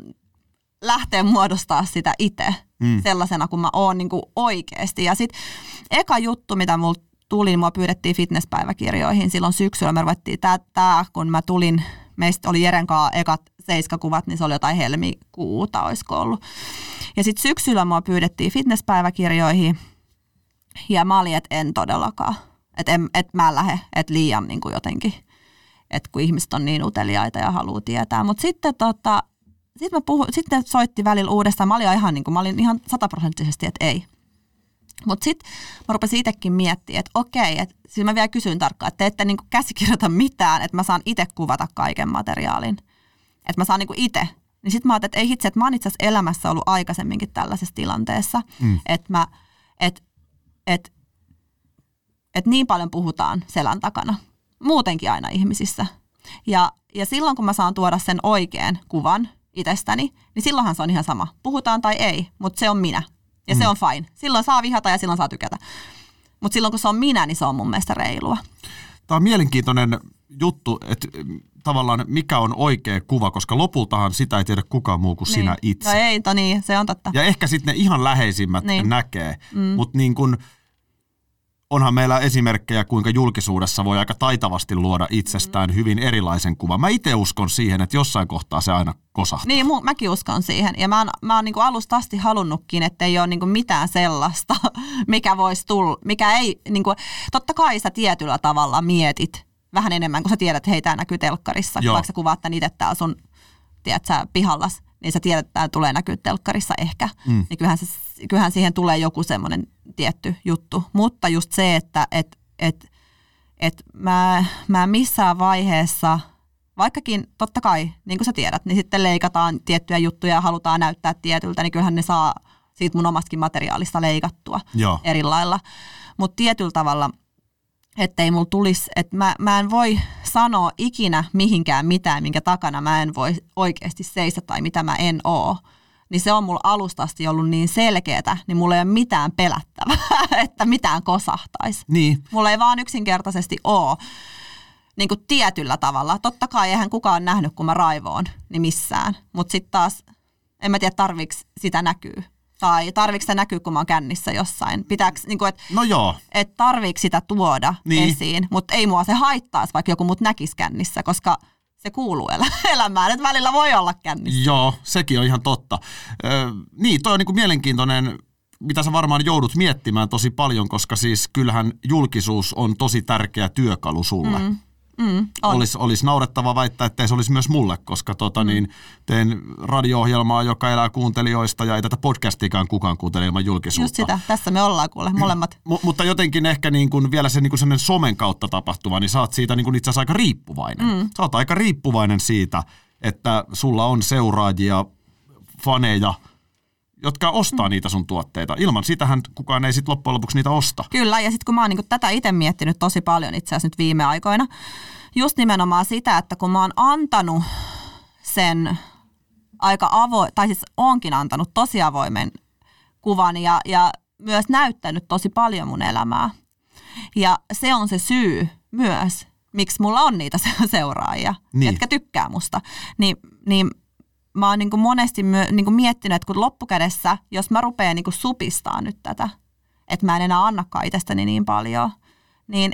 lähteä muodostaa sitä itse mm. sellaisena kuin mä oon niin kuin oikeasti. Ja sitten eka juttu, mitä mulla tuli, niin mua pyydettiin fitnesspäiväkirjoihin silloin syksyllä. Me ruvettiin, tää, kun mä tulin, meistä oli Jeren kanssa ekat seiskakuvat, niin se oli jotain helmikuuta, olisiko ollut. Ja sitten syksyllä mua pyydettiin fitnesspäiväkirjoihin, ja mä olin, että en todellakaan. Että et mä en lähde, että liian niin kuin jotenkin että kun ihmiset on niin uteliaita ja haluaa tietää. Mutta sitten tota, sit mä puhu, sitten soitti välillä uudestaan. Mä olin ihan, niin kuin, mä olin ihan sataprosenttisesti, että ei. Mutta sitten mä rupesin itsekin miettimään, että okei, että siis mä vielä kysyn tarkkaan, että te ette niin käsikirjoita mitään, että mä saan itse kuvata kaiken materiaalin. Että mä saan niin itse. Niin sitten mä ajattelin, että ei hitse, että mä oon itse asiassa elämässä ollut aikaisemminkin tällaisessa tilanteessa, mm. että mä, että et, et niin paljon puhutaan selän takana muutenkin aina ihmisissä. Ja, ja silloin kun mä saan tuoda sen oikean kuvan itsestäni, niin silloinhan se on ihan sama. Puhutaan tai ei, mutta se on minä. Ja mm. se on fine. Silloin saa vihata ja silloin saa tykätä. Mutta silloin kun se on minä, niin se on mun mielestä reilua. Tämä on mielenkiintoinen juttu, että tavallaan mikä on oikea kuva, koska lopultahan sitä ei tiedä kukaan muu kuin niin. sinä itse. No ei, to niin, se on totta. Ja ehkä sitten ne ihan läheisimmät niin. näkee, mm. mutta niin kun – onhan meillä esimerkkejä, kuinka julkisuudessa voi aika taitavasti luoda itsestään hyvin erilaisen kuvan. Mä itse uskon siihen, että jossain kohtaa se aina kosahtaa. Niin, mu, mäkin uskon siihen. Ja mä oon, mä oon niin alusta asti halunnutkin, että ei ole niin mitään sellaista, [LAUGHS] mikä voisi tulla, mikä ei, niin kuin, totta kai sä tietyllä tavalla mietit vähän enemmän, kun sä tiedät, että hei, tämä näkyy telkkarissa, Joo. vaikka sä kuvaat tämän itse täällä sun, tiedät sä, pihallas, niin sä tiedät, että tämä tulee näkyä telkkarissa ehkä. Mm. Niin kyllähän, se, kyllähän siihen tulee joku semmoinen tietty juttu. Mutta just se, että et, et, et mä, mä missään vaiheessa, vaikkakin totta kai, niin kuin sä tiedät, niin sitten leikataan tiettyjä juttuja ja halutaan näyttää tietyltä, niin kyllähän ne saa siitä mun omastakin materiaalista leikattua Joo. eri lailla. Mutta tietyllä tavalla, ettei mulla tulisi, että mä, mä en voi sanoa ikinä mihinkään mitään, minkä takana mä en voi oikeasti seistä tai mitä mä en oo niin se on mulla alustasti ollut niin selkeätä, niin mulla ei ole mitään pelättävää, [LAUGHS] että mitään kosahtaisi. Niin. Mulla ei vaan yksinkertaisesti ole niin kuin tietyllä tavalla. Totta kai eihän kukaan nähnyt, kun mä raivoon, niin missään. Mutta sitten taas, en mä tiedä, tarviiko sitä näkyy. Tai tarviiko sitä näkyy, kun mä oon kännissä jossain. Pitääkö, niin kuin, et, no joo. Et tarviiko sitä tuoda niin. esiin. Mutta ei mua se haittaisi, vaikka joku mut näkisi kännissä, koska – se kuuluu elä- [LAUGHS] elämään, että välillä voi olla kännissä. Joo, sekin on ihan totta. Ö, niin, toi on niin kuin mielenkiintoinen mitä sä varmaan joudut miettimään tosi paljon, koska siis kyllähän julkisuus on tosi tärkeä työkalu sulle. Mm. Mm, on. Olisi, olisi naurettava väittää, että se olisi myös mulle, koska tota, mm. niin, teen radio-ohjelmaa, joka elää kuuntelijoista ja ei tätä podcastikaan kukaan kuuntele ilman julkisuutta. Just sitä, tässä me ollaan kuule molemmat. M- mutta jotenkin ehkä niin kuin vielä se niin kuin sellainen somen kautta tapahtuva, niin sä oot siitä niin kuin itse asiassa aika riippuvainen. Mm. Sä oot aika riippuvainen siitä, että sulla on seuraajia, faneja, jotka ostaa mm. niitä sun tuotteita. Ilman sitähän kukaan ei sitten loppujen lopuksi niitä osta. Kyllä, ja sitten kun mä oon niin tätä itse miettinyt tosi paljon itse asiassa nyt viime aikoina, just nimenomaan sitä, että kun mä oon antanut sen aika avo, tai siis onkin antanut tosi avoimen kuvan ja, ja myös näyttänyt tosi paljon mun elämää. Ja se on se syy myös, miksi mulla on niitä [LAUGHS] seuraajia, niin. jotka tykkää musta. Niin, niin mä oon niin kuin monesti myö, niin kuin miettinyt, että kun loppukädessä, jos mä rupean niin kuin supistaa nyt tätä, että mä en enää annakaan itsestäni niin paljon, niin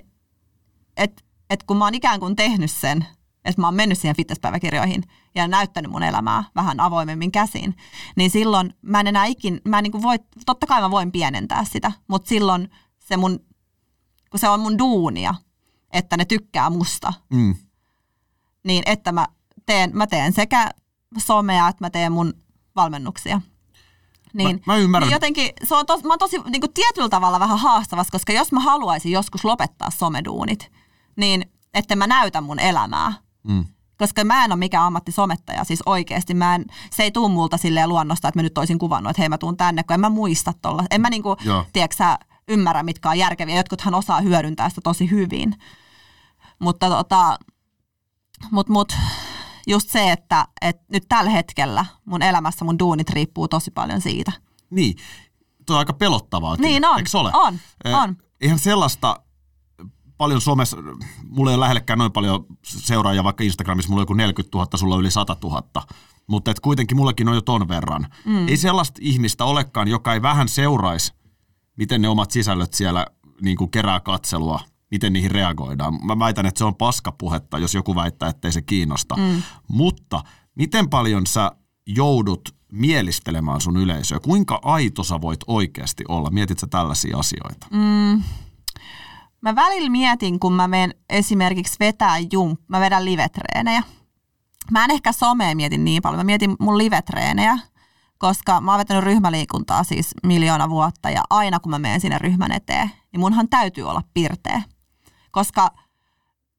että et kun mä oon ikään kuin tehnyt sen, että mä oon mennyt siihen fitnesspäiväkirjoihin ja näyttänyt mun elämää vähän avoimemmin käsin, niin silloin mä en enää ikin, mä en niin kuin voi, totta kai mä voin pienentää sitä, mutta silloin se mun, kun se on mun duunia, että ne tykkää musta, mm. niin että mä teen, mä teen sekä somea, että mä teen mun valmennuksia. Niin, mä, mä ymmärrän. Niin jotenkin, se on tos, mä oon tosi niin kuin tietyllä tavalla vähän haastavassa, koska jos mä haluaisin joskus lopettaa someduunit, niin että mä näytän mun elämää. Mm. Koska mä en ole mikään ammattisomettaja, siis oikeasti. Mä en, se ei tuu multa silleen luonnosta, että mä nyt olisin kuvannut, että hei mä tuun tänne, kun en mä muista tuolla. En mä niinku, tiedätkö ymmärrä, mitkä on järkeviä. Jotkuthan osaa hyödyntää sitä tosi hyvin. Mutta tota, mut, mut, just se, että, että nyt tällä hetkellä mun elämässä mun duunit riippuu tosi paljon siitä. Niin, tuo on aika pelottavaa. Niin on, Eikö ole? on, eh, on. Eihän sellaista paljon somessa, mulla ei ole lähellekään noin paljon seuraajia, vaikka Instagramissa mulla on joku 40 000, sulla on yli 100 000. Mutta et kuitenkin mullakin on jo ton verran. Mm. Ei sellaista ihmistä olekaan, joka ei vähän seuraisi, miten ne omat sisällöt siellä niin kuin kerää katselua – miten niihin reagoidaan. Mä väitän, että se on paskapuhetta, jos joku väittää, ettei se kiinnosta. Mm. Mutta miten paljon sä joudut mielistelemään sun yleisöä? Kuinka aito sä voit oikeasti olla? Mietit sä tällaisia asioita? Mm. Mä välillä mietin, kun mä menen esimerkiksi vetää jump, mä vedän livetreenejä. Mä en ehkä somea mietin niin paljon, mä mietin mun livetreenejä, koska mä oon vetänyt ryhmäliikuntaa siis miljoona vuotta ja aina kun mä menen sinne ryhmän eteen, niin munhan täytyy olla pirteä koska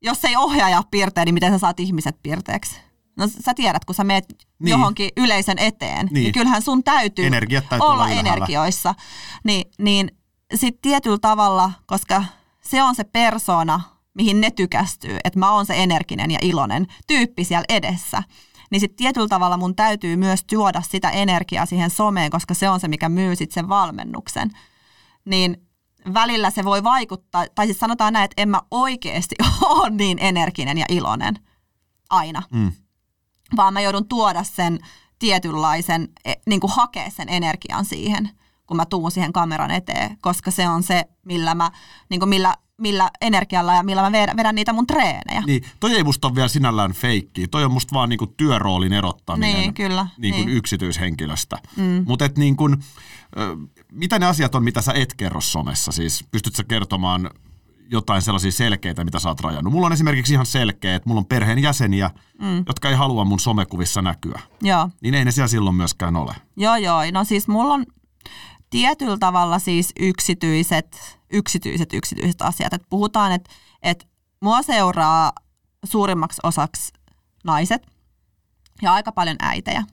jos ei ohjaaja piirtee, niin miten sä saat ihmiset piirteeksi? No sä tiedät, kun sä meet niin. johonkin yleisön eteen, niin, niin kyllähän sun täytyy, täytyy olla, olla energioissa. Niin, niin sitten tietyllä tavalla, koska se on se persona, mihin ne tykästyy, että mä oon se energinen ja iloinen tyyppi siellä edessä, niin sitten tietyllä tavalla mun täytyy myös tuoda sitä energiaa siihen someen, koska se on se, mikä myy sitten sen valmennuksen. Niin välillä se voi vaikuttaa, tai siis sanotaan näin, että en mä oikeasti [LAUGHS] ole niin energinen ja iloinen aina, mm. vaan mä joudun tuoda sen tietynlaisen, e, niin kuin hakea sen energian siihen, kun mä tuun siihen kameran eteen, koska se on se, millä mä, niin kuin millä, millä energialla ja millä mä vedän, vedän niitä mun treenejä. Niin, toi ei musta ole vielä sinällään feikki. Toi on musta vaan niinku työroolin erottaminen niin, kyllä, niinku niin. yksityishenkilöstä. Mm. Mutta et niin kuin, mitä ne asiat on, mitä sä et kerro somessa? Siis pystytkö sä kertomaan jotain sellaisia selkeitä, mitä sä oot rajannut? Mulla on esimerkiksi ihan selkeä, että mulla on perheen jäseniä, mm. jotka ei halua mun somekuvissa näkyä. Joo. Niin ei ne siellä silloin myöskään ole. Joo, joo. No siis mulla on tietyllä tavalla siis yksityiset, yksityiset, yksityiset asiat. Et puhutaan, että et mua seuraa suurimmaksi osaksi naiset ja aika paljon äitejä.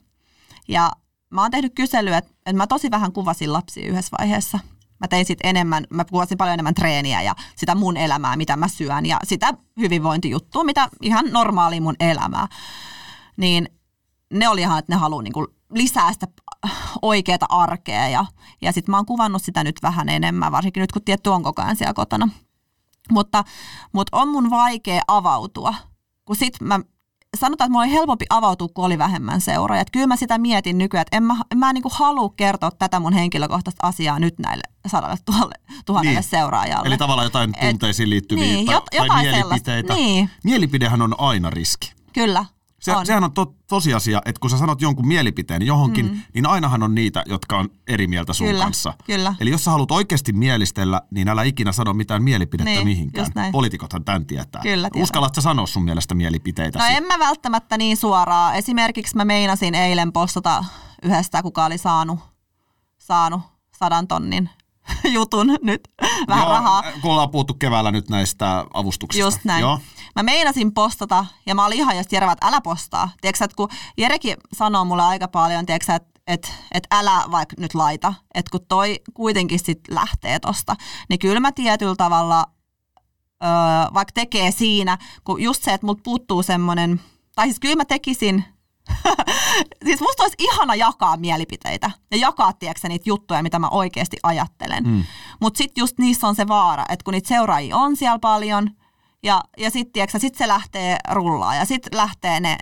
Ja mä oon tehnyt kyselyä, että, että mä tosi vähän kuvasin lapsia yhdessä vaiheessa. Mä tein sit enemmän, mä kuvasin paljon enemmän treeniä ja sitä mun elämää, mitä mä syön ja sitä hyvinvointijuttua, mitä ihan normaali mun elämää. Niin ne oli ihan, että ne haluaa niinku lisää sitä oikeaa arkea ja, ja sitten mä oon kuvannut sitä nyt vähän enemmän, varsinkin nyt kun tietty on koko ajan siellä kotona. Mutta, mutta on mun vaikea avautua, kun sit mä sanotaan, että mulla oli helpompi avautua, kun oli vähemmän seuraajia. Kyllä mä sitä mietin nykyään, että en mä, en mä niin halua kertoa tätä mun henkilökohtaista asiaa nyt näille sadalle tuhalle, tuhannelle niin. seuraajalle. Eli tavallaan jotain tunteisiin liittyviä niin, tai, tai mielipiteitä. Niin. Mielipidehän on aina riski. Kyllä. Se, On. Sehän on to, tosiasia, että kun sä sanot jonkun mielipiteen johonkin, mm. niin ainahan on niitä, jotka on eri mieltä sun Kyllä, kanssa. kyllä. Eli jos sä haluat oikeasti mielistellä, niin älä ikinä sano mitään mielipidettä Niin, mihinkään. Poliitikothan tämän tietää. Kyllä tietää. Uskallatko sä sanoa sun mielestä mielipiteitä? No en mä välttämättä niin suoraan. Esimerkiksi mä meinasin eilen postata yhdestä, kuka oli saanut, saanut sadan tonnin [LAUGHS] jutun nyt vähän Joo, rahaa. Kun ollaan puhuttu keväällä nyt näistä avustuksista. Just näin. Joo. Mä meinasin postata ja mä olin ihan just Jere, että älä postaa. Tiedätkö, että kun Jerekin sanoo mulle aika paljon, tiedätkö, että et, et älä vaikka nyt laita, että kun toi kuitenkin sit lähtee tosta, niin kyllä mä tietyllä tavalla öö, vaikka tekee siinä, kun just se, että mut puuttuu semmoinen, tai siis kyllä mä tekisin, [LAUGHS] siis musta olisi ihana jakaa mielipiteitä ja jakaa, tiedätkö, niitä juttuja, mitä mä oikeasti ajattelen. Mm. Mutta sitten just niissä on se vaara, että kun niitä seuraajia on siellä paljon, ja, ja sitten sit se lähtee rullaa ja sitten lähtee ne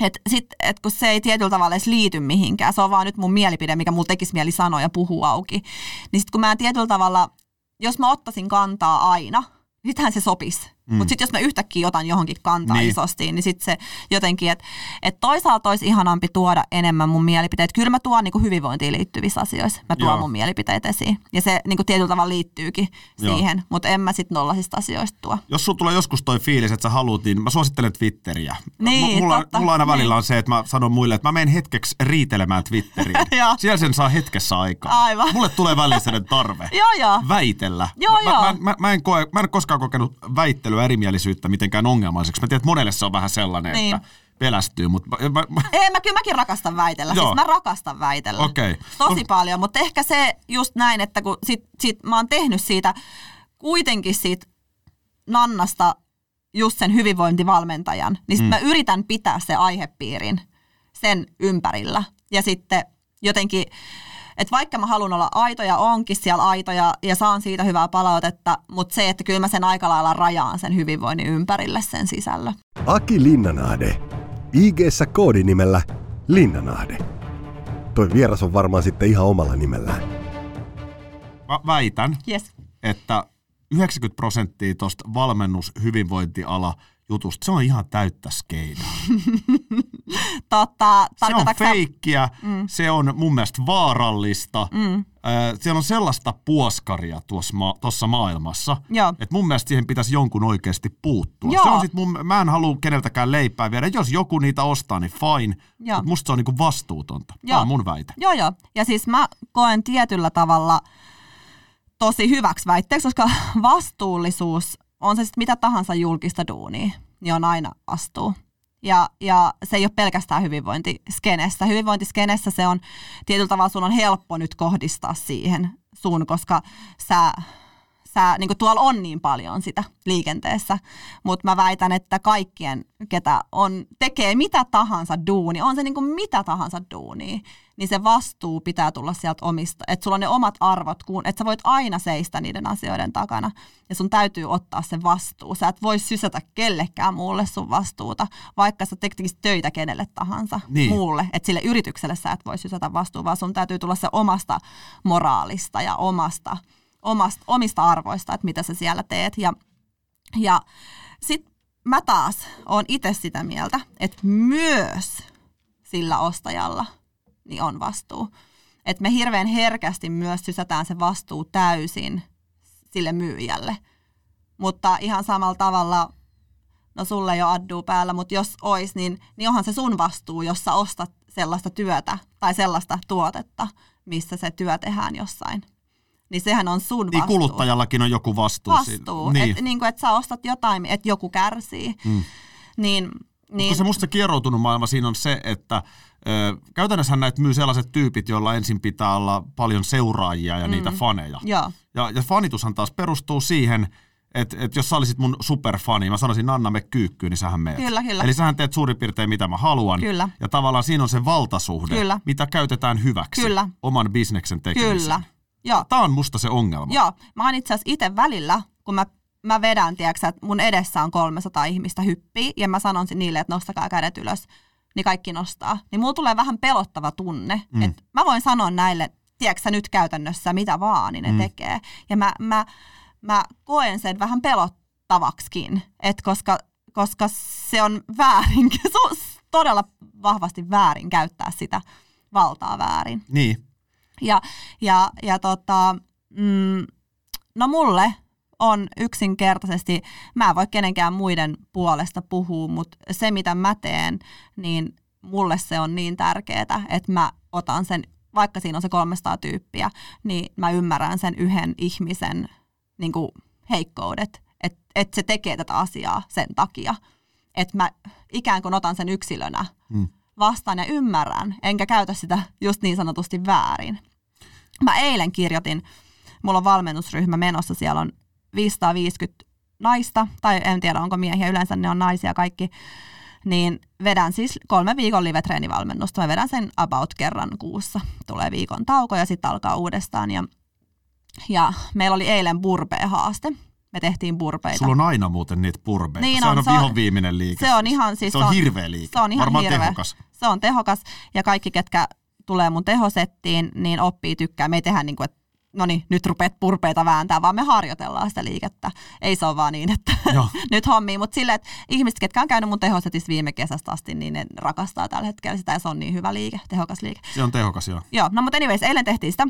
että sit, et kun se ei tietyllä tavalla edes liity mihinkään, se on vaan nyt mun mielipide, mikä mulla tekisi mieli sanoa ja puhua auki. Niin sitten kun mä tietyllä tavalla, jos mä ottaisin kantaa aina, sittenhän se sopisi. Mm. Mutta sitten jos mä yhtäkkiä otan johonkin kantaa Niin. isosti, niin sitten se jotenkin, että et toisaalta olisi ihanampi tuoda enemmän mun mielipiteet. Kyllä mä tuon niinku hyvinvointiin liittyvissä asioissa, mä tuon Joo. mun mielipiteet esiin. Ja se niinku tietyllä tavalla liittyykin Joo. siihen, mutta en mä sitten nollasista asioista tuo. Jos sulla tulee joskus toi fiilis, että sä haluut, niin mä suosittelen Twitteriä. Niin, M- mulla, totta. mulla aina välillä Niin. on se, että mä sanon muille, että mä menen hetkeksi riitelemään Twitteriin. [LAUGHS] Siellä sen saa hetkessä aikaa. Aivan. Mulle tulee [LAUGHS] välillä tarve. Joo, joo. Väitellä. Joo, mä. Mä, mä, mä, en koe, mä en koskaan kokenut väittelyä erimielisyyttä mitenkään ongelmalliseksi. Mä tiedän, että monelle se on vähän sellainen, Niin. että pelästyy, mutta mä, mä, Ei, mä, kyllä mäkin rakastan väitellä. Joo. Siis mä rakastan väitellä. Okei. Tosi No- paljon, mutta ehkä se just näin, että kun sit, sit mä oon tehnyt siitä kuitenkin siitä Nannasta just sen hyvinvointivalmentajan, niin sit Mm. mä yritän pitää se aihepiirin sen ympärillä. Ja sitten jotenkin, että vaikka mä haluan olla aito ja onkin siellä aito ja, ja saan siitä hyvää palautetta, mutta se, että kyllä mä sen aika lailla rajaan sen hyvinvoinnin ympärille sen sisällä. Aki Linnanahde. ig koodinimellä Linnanahde. Toi vieras on varmaan sitten ihan omalla nimellään. mä väitän, Yes. että 90 prosenttia tuosta valmennus-hyvinvointiala jutusta, se on ihan täyttä skeidaa. [LAUGHS] Tota, Se on feikkiä, mm. se on mun mielestä vaarallista. Mm. Siellä on sellaista puoskaria tuossa ma- tossa maailmassa, Joo. että mun mielestä siihen pitäisi jonkun oikeasti puuttua. Joo. Se on sit mun, mä en halua keneltäkään leipää viedä. Jos joku niitä ostaa, niin fine. Joo. Mutta musta se on niinku vastuutonta. Tämä Joo. on mun väite. Joo, joo. Ja siis mä koen tietyllä tavalla tosi hyväksi väitteeksi, koska [LAUGHS] vastuullisuus, on se sitten mitä tahansa julkista duunia, niin on aina vastuu. Ja, ja se ei ole pelkästään hyvinvointiskenessä. Hyvinvointiskenessä se on tietyllä tavalla sun on helppo nyt kohdistaa siihen sun, koska sä, sä niin tuolla on niin paljon sitä liikenteessä. Mutta mä väitän, että kaikkien, ketä on, tekee mitä tahansa duuni, on se niin mitä tahansa duunia, niin se vastuu pitää tulla sieltä omista. Että sulla on ne omat arvot, kun, että sä voit aina seistä niiden asioiden takana. Ja sun täytyy ottaa se vastuu. Sä et voi sysätä kellekään muulle sun vastuuta, vaikka sä tekisit töitä kenelle tahansa Niin. muulle. Että sille yritykselle sä et voi sysätä vastuuta, vaan sun täytyy tulla se omasta moraalista ja omasta, omasta, omista arvoista, että mitä sä siellä teet. Ja, ja sitten mä taas on itse sitä mieltä, että myös sillä ostajalla niin on vastuu. Että me hirveän herkästi myös sysätään se vastuu täysin sille myyjälle. Mutta ihan samalla tavalla, no sulle ei ole adduu päällä, mutta jos ois, niin, niin onhan se sun vastuu, jos sä ostat sellaista työtä tai sellaista tuotetta, missä se työ tehdään jossain. Niin sehän on sun Niin vastuu. kuluttajallakin on joku vastuu. Vastuu. Niin. Että niin et sä ostat jotain, että joku kärsii. Mm. Niin, Niin. niin se musta kieroutunut maailma siinä on se, että käytännössä näitä myy sellaiset tyypit, joilla ensin pitää olla paljon seuraajia ja mm. niitä faneja. joo, Ja, ja fanitushan taas perustuu siihen, että et jos sä olisit mun superfani, mä sanoisin Anna me kyykkyyn, niin sähän meet. Kyllä, kyllä. Eli sähän teet suurin piirtein mitä mä haluan. Kyllä. Ja tavallaan siinä on se valtasuhde, Kyllä. mitä käytetään hyväksi Kyllä. oman bisneksen tekemiseen. kyllä. Joo, Tämä on musta se ongelma. joo. Mä oon itse asiassa itse välillä, kun mä, mä vedän, tiedätkö, että mun edessä on 300 ihmistä hyppii, ja mä sanon niille, että nostakaa kädet ylös, niin kaikki nostaa. Niin mulla tulee vähän pelottava tunne, mm. että mä voin sanoa näille, tiedätkö nyt käytännössä mitä vaan, niin ne mm. tekee. Ja mä, mä, mä koen sen vähän pelottavaksikin, että koska, koska se on väärin, [LAUGHS] se on todella vahvasti väärin käyttää sitä valtaa väärin. Niin. Ja, ja, ja tota, mm, no mulle on yksinkertaisesti, mä en voi kenenkään muiden puolesta puhua, mutta se mitä mä teen, niin mulle se on niin tärkeää, että mä otan sen, vaikka siinä on se 300 tyyppiä, niin mä ymmärrän sen yhden ihmisen niin kuin heikkoudet, että et se tekee tätä asiaa sen takia, että mä ikään kuin otan sen yksilönä hmm. vastaan ja ymmärrän, enkä käytä sitä just niin sanotusti väärin. Mä eilen kirjoitin, mulla on valmennusryhmä menossa, siellä on 550 naista, tai en tiedä onko miehiä, yleensä ne on naisia kaikki, niin vedän siis kolme viikon live-treenivalmennusta. Mä vedän sen about kerran kuussa. Tulee viikon tauko ja sitten alkaa uudestaan. Ja, ja meillä oli eilen burpee-haaste. Me tehtiin burpeita. Sulla on aina muuten niitä burpeita. Niin se on, on, se on on- vihon viimeinen liike. Se on ihan siis... se on hirveä liike. Se on ihan Varmaan hirveä. tehokas. Se on tehokas ja kaikki, ketkä tulee mun tehosettiin, niin oppii tykkää. Me ei tehdä niin kuin, että no niin, nyt rupeat purpeita vääntää, vaan me harjoitellaan sitä liikettä. Ei se ole vaan niin, että [LAUGHS] nyt hommiin, mutta silleen, että ihmiset, ketkä on käynyt mun tehosetissa viime kesästä asti, niin ne rakastaa tällä hetkellä sitä ja se on niin hyvä liike, tehokas liike. Se on tehokas, joo. Joo, no mutta anyways, eilen tehtiin sitä.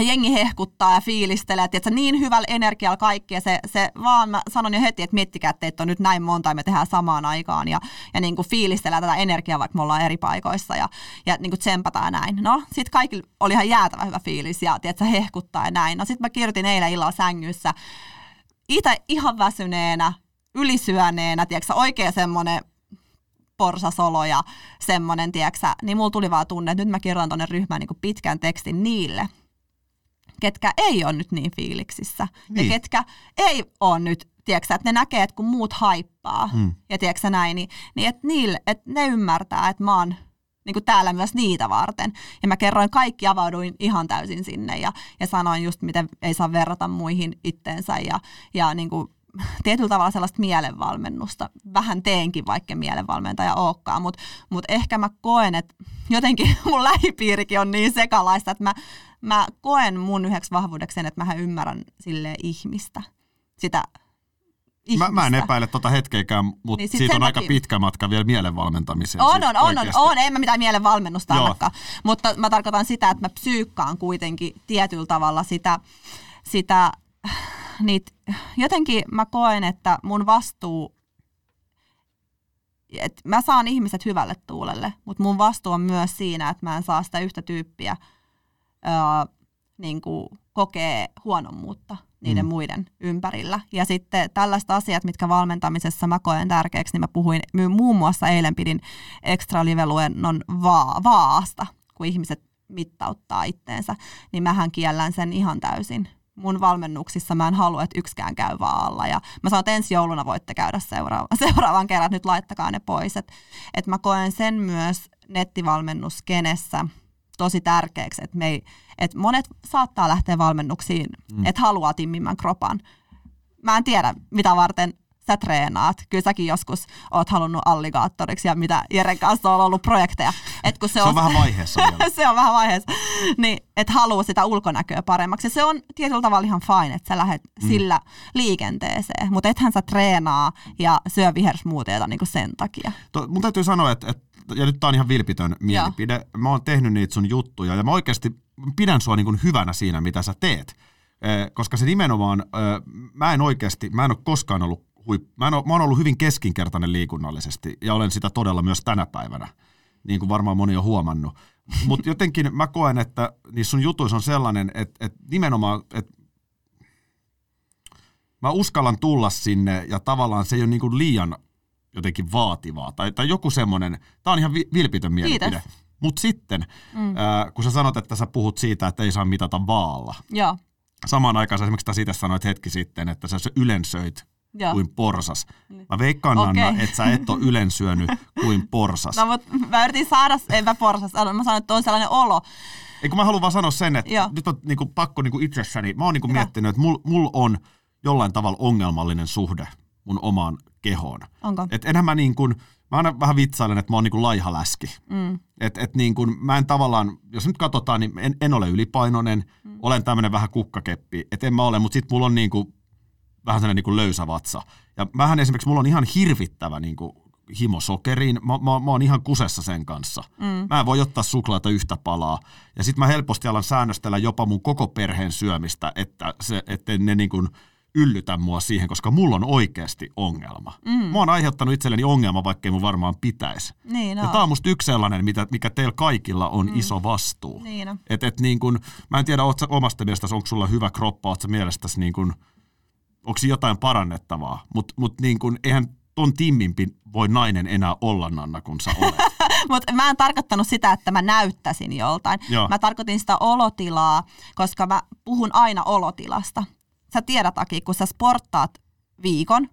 Jengi hehkuttaa ja fiilistelee, että niin hyvällä energialla kaikki. Ja se, se vaan mä sanon jo heti, että miettikää, että on nyt näin monta ja me tehdään samaan aikaan. Ja, ja niin kuin fiilistellään tätä energiaa, vaikka me ollaan eri paikoissa ja, ja niin kuin tsempataan näin. No, sit kaikilla oli ihan jäätävä hyvä fiilis ja tiedätkö, hehkuttaa ja näin. No sit mä kirjoitin eilen illalla sängyssä itse ihan väsyneenä, ylisyöneenä, tiedätkö, oikein semmoinen porsasolo ja semmoinen, tiedätkö, niin mulla tuli vaan tunne, että nyt mä kirjoitan tonne ryhmään niin pitkän tekstin niille, ketkä ei ole nyt niin fiiliksissä. Niin. Ja ketkä ei ole nyt, tiedätkö, että ne näkee, että kun muut haippaa, Hmm. ja tiedätkö näin, niin, niin että, niille, että ne ymmärtää, että mä oon niin kuin täällä myös niitä varten. Ja mä kerroin kaikki, avauduin ihan täysin sinne ja, ja sanoin just, miten ei saa verrata muihin itteensä ja, ja niin kuin tietyllä tavalla sellaista mielenvalmennusta. Vähän teenkin, vaikka mielenvalmentaja olekaan, mutta mut ehkä mä koen, että jotenkin [LAUGHS] mun lähipiirikin on niin sekalaista, että mä, mä koen mun yhdeksi vahvuudeksi sen, että mä ymmärrän sille ihmistä, sitä ihmistä. Mä, mä en epäile tota hetkeäkään, mutta Niin siitä on aika pitkä matka vielä mielenvalmentamiseen. On, siis on, on, on, on, en mä mitään mielenvalmennusta annakaan, mutta mä tarkoitan sitä, että mä psyykkaan kuitenkin tietyllä tavalla sitä, sitä niitä, jotenkin mä koen, että mun vastuu, että mä saan ihmiset hyvälle tuulelle, mutta mun vastuu on myös siinä, että mä en saa sitä yhtä tyyppiä öö, niin kuin kokee huonommuutta niiden Mm. muiden ympärillä. Ja sitten tällaiset asiat, mitkä valmentamisessa mä koen tärkeäksi, niin mä puhuin muun muassa eilen pidin extra live-luennon vaa, vaasta, kun ihmiset mittauttaa itteensä, niin mähän kiellän sen ihan täysin. Mun valmennuksissa mä en halua, että yksikään käy vaalla. Ja mä sanon, että ensi jouluna voitte käydä seuraava, [LAUGHS] seuraavan kerran, että nyt laittakaa ne pois. Että et mä koen sen myös nettivalmennuskenessä tosi tärkeäksi, että, me ei, että monet saattaa lähteä valmennuksiin, mm. että haluaa timmimän kropan. Mä en tiedä, mitä varten sä treenaat. Kyllä säkin joskus oot halunnut alligaattoriksi ja mitä Jeren kanssa on ollut projekteja. Et kun se, Se on vähän vaiheessa [LAUGHS] se on vähän vaiheessa. Niin, että haluaa sitä ulkonäköä paremmaksi. Ja se on tietyllä tavalla ihan fine, että sä lähdet mm. sillä liikenteeseen. Mutta ethän sä treenaa ja syö vihersmuuteita niin sen takia. To, mun täytyy sanoa, että, että ja nyt tää on ihan vilpitön mielipide. Mä oon tehnyt niitä sun juttuja ja mä oikeasti pidän sua niin kuin hyvänä siinä, mitä sä teet. Koska se nimenomaan, mä en oikeasti, mä en ole koskaan ollut huip, mä, en ole, mä oon ollut hyvin keskinkertainen liikunnallisesti ja olen sitä todella myös tänä päivänä, niin kuin varmaan moni on huomannut. [LAUGHS] Mutta jotenkin mä koen, että niissä sun jutuissa on sellainen, että, että nimenomaan, että mä uskallan tulla sinne ja tavallaan se ei ole niin kuin liian jotenkin vaativaa tai, tai joku semmoinen, tämä on ihan vi- vilpitön mielipide. Kiitos. Mutta sitten, mm. ää, kun sä sanot, että sä puhut siitä, että ei saa mitata vaalla. Joo, Samaan aikaan sä esimerkiksi siitä sanoit hetki sitten, että sä ylensöit joo. kuin porsas. Mä veikkaan, Okei. Anna, että sä et ole ylensyönyt kuin porsas. [LAUGHS] No mutta mä yritin saada, enpä porsas, mä sanoin, että on sellainen olo. Ei kun mä haluan vaan sanoa sen, että Joo. nyt on niinku pakko niinku itsessäni, mä oon niinku Hyvä. miettinyt, että mulla mul on jollain tavalla ongelmallinen suhde mun omaan kehoon. Onko? Et enhän mä niin kuin, mä aina vähän vitsailen, että mä oon niin kuin laiha läski. Mm. Et, et niin kuin, mä en tavallaan, jos nyt katsotaan, niin en, en ole ylipainoinen, mm. olen tämmöinen vähän kukkakeppi, että en mä ole, mutta sit mulla on niin kuin vähän sellainen niin kuin löysä vatsa. Ja mähän esimerkiksi, mulla on ihan hirvittävä niin kuin himo sokeriin. Mä, mä, mä oon ihan kusessa sen kanssa. Mm. Mä en voi ottaa suklaata yhtä palaa. Ja sitten mä helposti alan säännöstellä jopa mun koko perheen syömistä, että, se, että ne niin kuin yllytä mua siihen, koska mulla on oikeasti ongelma. Mm. Mä oon aiheuttanut itselleni ongelma, vaikka ei mun varmaan pitäisi. Niin Ja on. tää on musta yksi sellainen, mitä, mikä teillä kaikilla on mm. iso vastuu. Niin on. Et, et niin kun, mä en tiedä, sä omasta mielestäsi, onko sulla hyvä kroppa, oot sä mielestäsi niin kun, onko jotain parannettavaa, mutta mut niin kun, eihän ton timmimpi voi nainen enää olla, Nanna, kun sä olet. [LAUGHS] Mutta mä en tarkoittanut sitä, että mä näyttäisin joltain. Joo. Mä tarkoitin sitä olotilaa, koska mä puhun aina olotilasta. Sä tiedät, Aki, kun sä sporttaat viikon,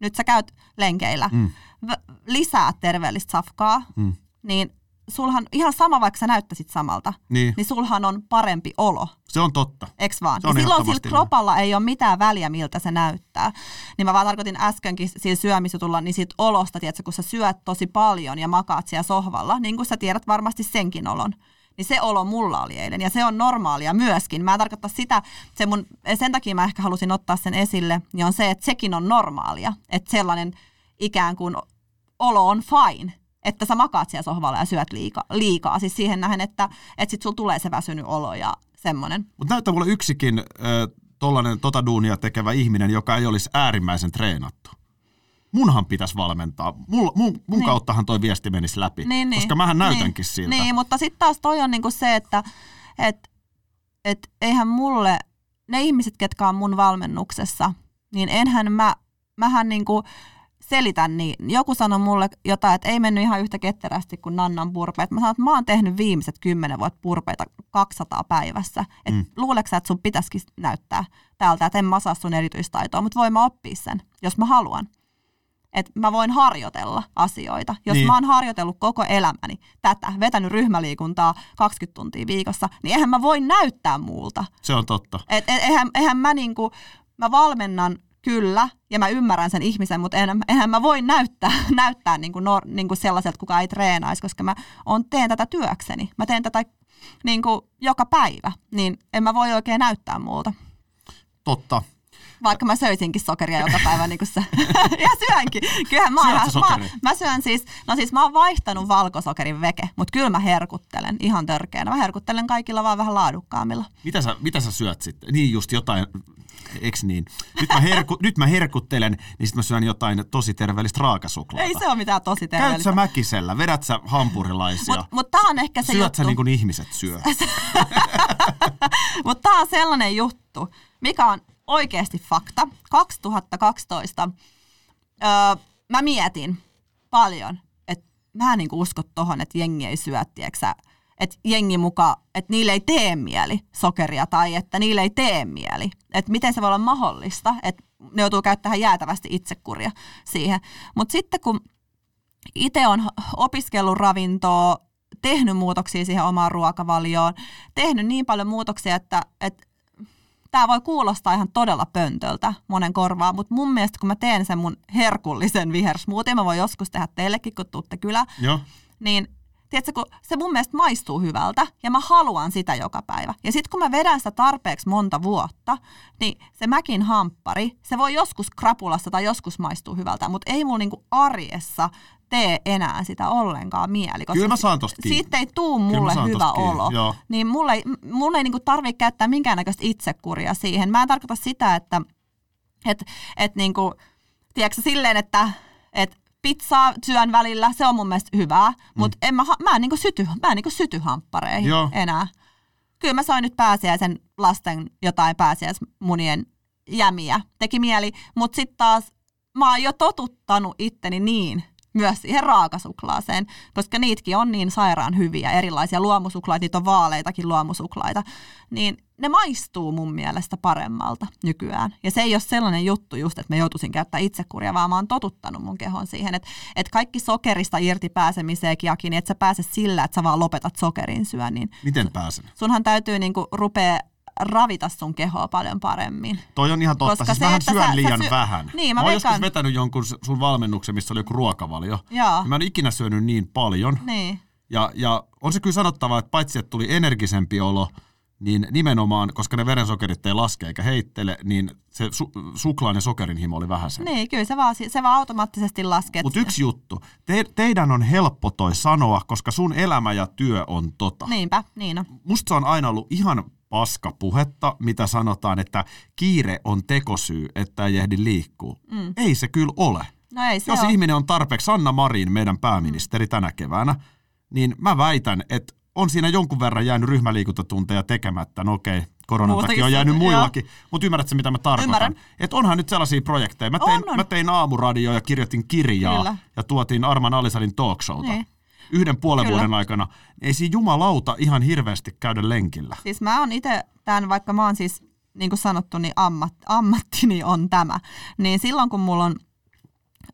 nyt sä käyt lenkeillä, Mm. v- lisää terveellistä safkaa, Mm. niin sulhan ihan sama, vaikka sä näyttäisit samalta, Niin, niin sulhan on parempi olo. se on totta. Eks vaan? Se on ja silloin sillä kropalla ei ole mitään väliä, miltä se näyttää. Niin mä vaan tarkoitin äskenkin sillä syömisjutulla, niin siitä olosta, tiedätkö, kun sä syöt tosi paljon ja makaat siellä sohvalla, niin kuin sä tiedät varmasti senkin olon. Niin se olo mulla oli eilen ja se on normaalia myöskin. Mä en tarkoita sitä, se mun, sen takia mä ehkä halusin ottaa sen esille, niin on se, että sekin on normaalia. Että sellainen ikään kuin olo on fine, että sä makaat siellä sohvalla ja syöt liikaa. liikaa. Siis siihen nähen, että, että sit sulla tulee se väsynyt olo ja semmoinen. Mutta näyttää mulle yksikin äh, tollanen tota duunia tekevä ihminen, joka ei olisi äärimmäisen treenattu. Munhan pitäisi valmentaa. Mul, mun, mun Niin. kauttahan toi viesti menisi läpi, koska mähän näytänkin niin. siltä. Niin, mutta sitten taas toi on niinku se, että et, et eihän mulle, ne ihmiset, ketkä on mun valmennuksessa, niin enhän mä, mähän niinku selitän niin. Joku sanoi mulle jotain, että ei mennyt ihan yhtä ketterästi kuin Nannan purpeet. Mä sanoin, että mä oon tehnyt viimeiset kymmenen vuotta purpeita 200 päivässä. Et Mm. luuleeko sä, että sun pitäisikin näyttää täältä, että en mä saa sun erityistaitoa, mutta voin mä oppia sen, jos mä haluan että mä voin harjoitella asioita. Jos Niin. mä oon harjoitellut koko elämäni tätä, vetänyt ryhmäliikuntaa 20 tuntia viikossa, niin eihän mä voi näyttää muulta. Se on totta. Et, et, eihän, eihän mä niinku, mä valmennan kyllä ja mä ymmärrän sen ihmisen, mutta eihän, eihän mä voi näyttää, [LAUGHS] näyttää niinku nor, niinku sellaiselta, kuka ei treenaisi, koska mä on, teen tätä työkseni. Mä teen tätä niinku joka päivä, niin en mä voi oikein näyttää muulta. Totta. Vaikka mä söisinkin sokeria joka päivä niin kuin se. [LAUGHS] ja syönkin. Kyllähän mä, oon mä, sokeria? mä, syön siis, no siis mä oon vaihtanut valkosokerin veke, mutta kyllä mä herkuttelen ihan törkeänä. Mä herkuttelen kaikilla vaan vähän laadukkaammilla. Mitä sä, mitä sä syöt sitten? Niin just jotain, eks niin? Nyt mä, herku, nyt mä herkuttelen, niin sitten mä syön jotain tosi terveellistä raakasuklaata. Ei se ole mitään tosi Käyt sä terveellistä. mäkisellä? Vedät sä hampurilaisia? Mutta mut tää on ehkä se Syöt juttu. sä niin kuin ihmiset syö? [LAUGHS] Mutta tämä on sellainen juttu, mikä on oikeasti fakta. 2012 öö, mä mietin paljon, että mä en niinku usko tohon, että jengi ei syö, että jengi mukaan, että niille ei tee mieli sokeria tai että niille ei tee mieli. Että miten se voi olla mahdollista, että ne joutuu käyttämään jäätävästi itsekuria siihen. Mutta sitten kun itse on opiskellut ravintoa, tehnyt muutoksia siihen omaan ruokavalioon, tehnyt niin paljon muutoksia, että, että tämä voi kuulostaa ihan todella pöntöltä monen korvaan, mutta mun mielestä kun mä teen sen mun herkullisen vihersmoothie, mä voin joskus tehdä teillekin, kun tuutte kylään, Joo. niin tiedätkö, kun se mun mielestä maistuu hyvältä ja mä haluan sitä joka päivä. Ja sitten kun mä vedän sitä tarpeeksi monta vuotta, niin se mäkin hamppari, se voi joskus krapulassa tai joskus maistuu hyvältä, mutta ei mulla niinku arjessa tee enää sitä ollenkaan mieli. Koska Kyllä mä saan tosta kiinni. Siitä ei tuu mulle hyvä olo. joo. Niin mulle ei, mulle ei niinku tarvitse käyttää minkäännäköistä itsekuria siihen. Mä en tarkoita sitä, että et, et niinku, tiedätkö, silleen, että et pizzaa syön välillä, se on mun mielestä hyvää, mutta en mä, mä en niinku syty, mä en niinku syty hamppareihin Joo. enää. Kyllä mä sain nyt pääsiäisen lasten jotain pääsiäismunien jämiä, teki mieli, mutta sitten taas mä oon jo totuttanut itteni niin myös siihen raakasuklaaseen, koska niitäkin on niin sairaan hyviä, erilaisia luomusuklaita, niitä on vaaleitakin luomusuklaita, niin ne maistuu mun mielestä paremmalta nykyään. Ja se ei ole sellainen juttu just, että mä joutuisin käyttää itsekuria, vaan mä oon totuttanut mun kehon siihen, että, että kaikki sokerista irti pääsemiseekin, niin että sä pääse sillä, että sä vaan lopetat sokerin syönnin. Miten pääsen? Sunhan täytyy niinku rupea ravita sun kehoa paljon paremmin. Toi on ihan totta. Koska siis se, vähän syön sä- sä liian syö- vähän. Niin, mä mä oon joskus veikkaan- vetänyt jonkun sun valmennuksen, missä oli joku ruokavalio. Joo. Mä en ikinä syönyt niin paljon. Niin. Ja, ja on se kyllä sanottava, että paitsi että tuli energisempi olo, niin nimenomaan, koska ne verensokerit ei laske eikä heittele, niin se su- suklaan ja sokerin himo oli vähäisen. Niin, kyllä se vaan, se vaan automaattisesti laskee. Mutta yksi juttu, te, teidän on helppo toi sanoa, koska sun elämä ja työ on tota. Niinpä, niin on. Musta se on aina ollut ihan paska puhetta, mitä sanotaan, että kiire on tekosyy, että ei ehdi liikkuu. Mm. Ei se kyllä ole. No ei se Jos ole. ihminen on tarpeeksi, Sanna Marin, meidän pääministeri tänä keväänä, niin mä väitän, että on siinä jonkun verran jäänyt ryhmäliikuntatunteja tekemättä. No okei, koronan Muutakin takia on jäänyt se- muillakin, mutta ymmärrätkö mitä mä tarkoitan? Että onhan nyt sellaisia projekteja. Mä tein, On, on. mä tein aamuradioa ja kirjoitin kirjaa Kyllä. ja tuotiin Arman Alisalin talk showta. Niin. Yhden puolen Kyllä. vuoden aikana. Ei siinä jumalauta ihan hirveästi käydä lenkillä. Siis mä oon itse tämän, vaikka mä oon siis, niin kuin sanottu, niin ammat, ammattini on tämä. Niin silloin kun mulla on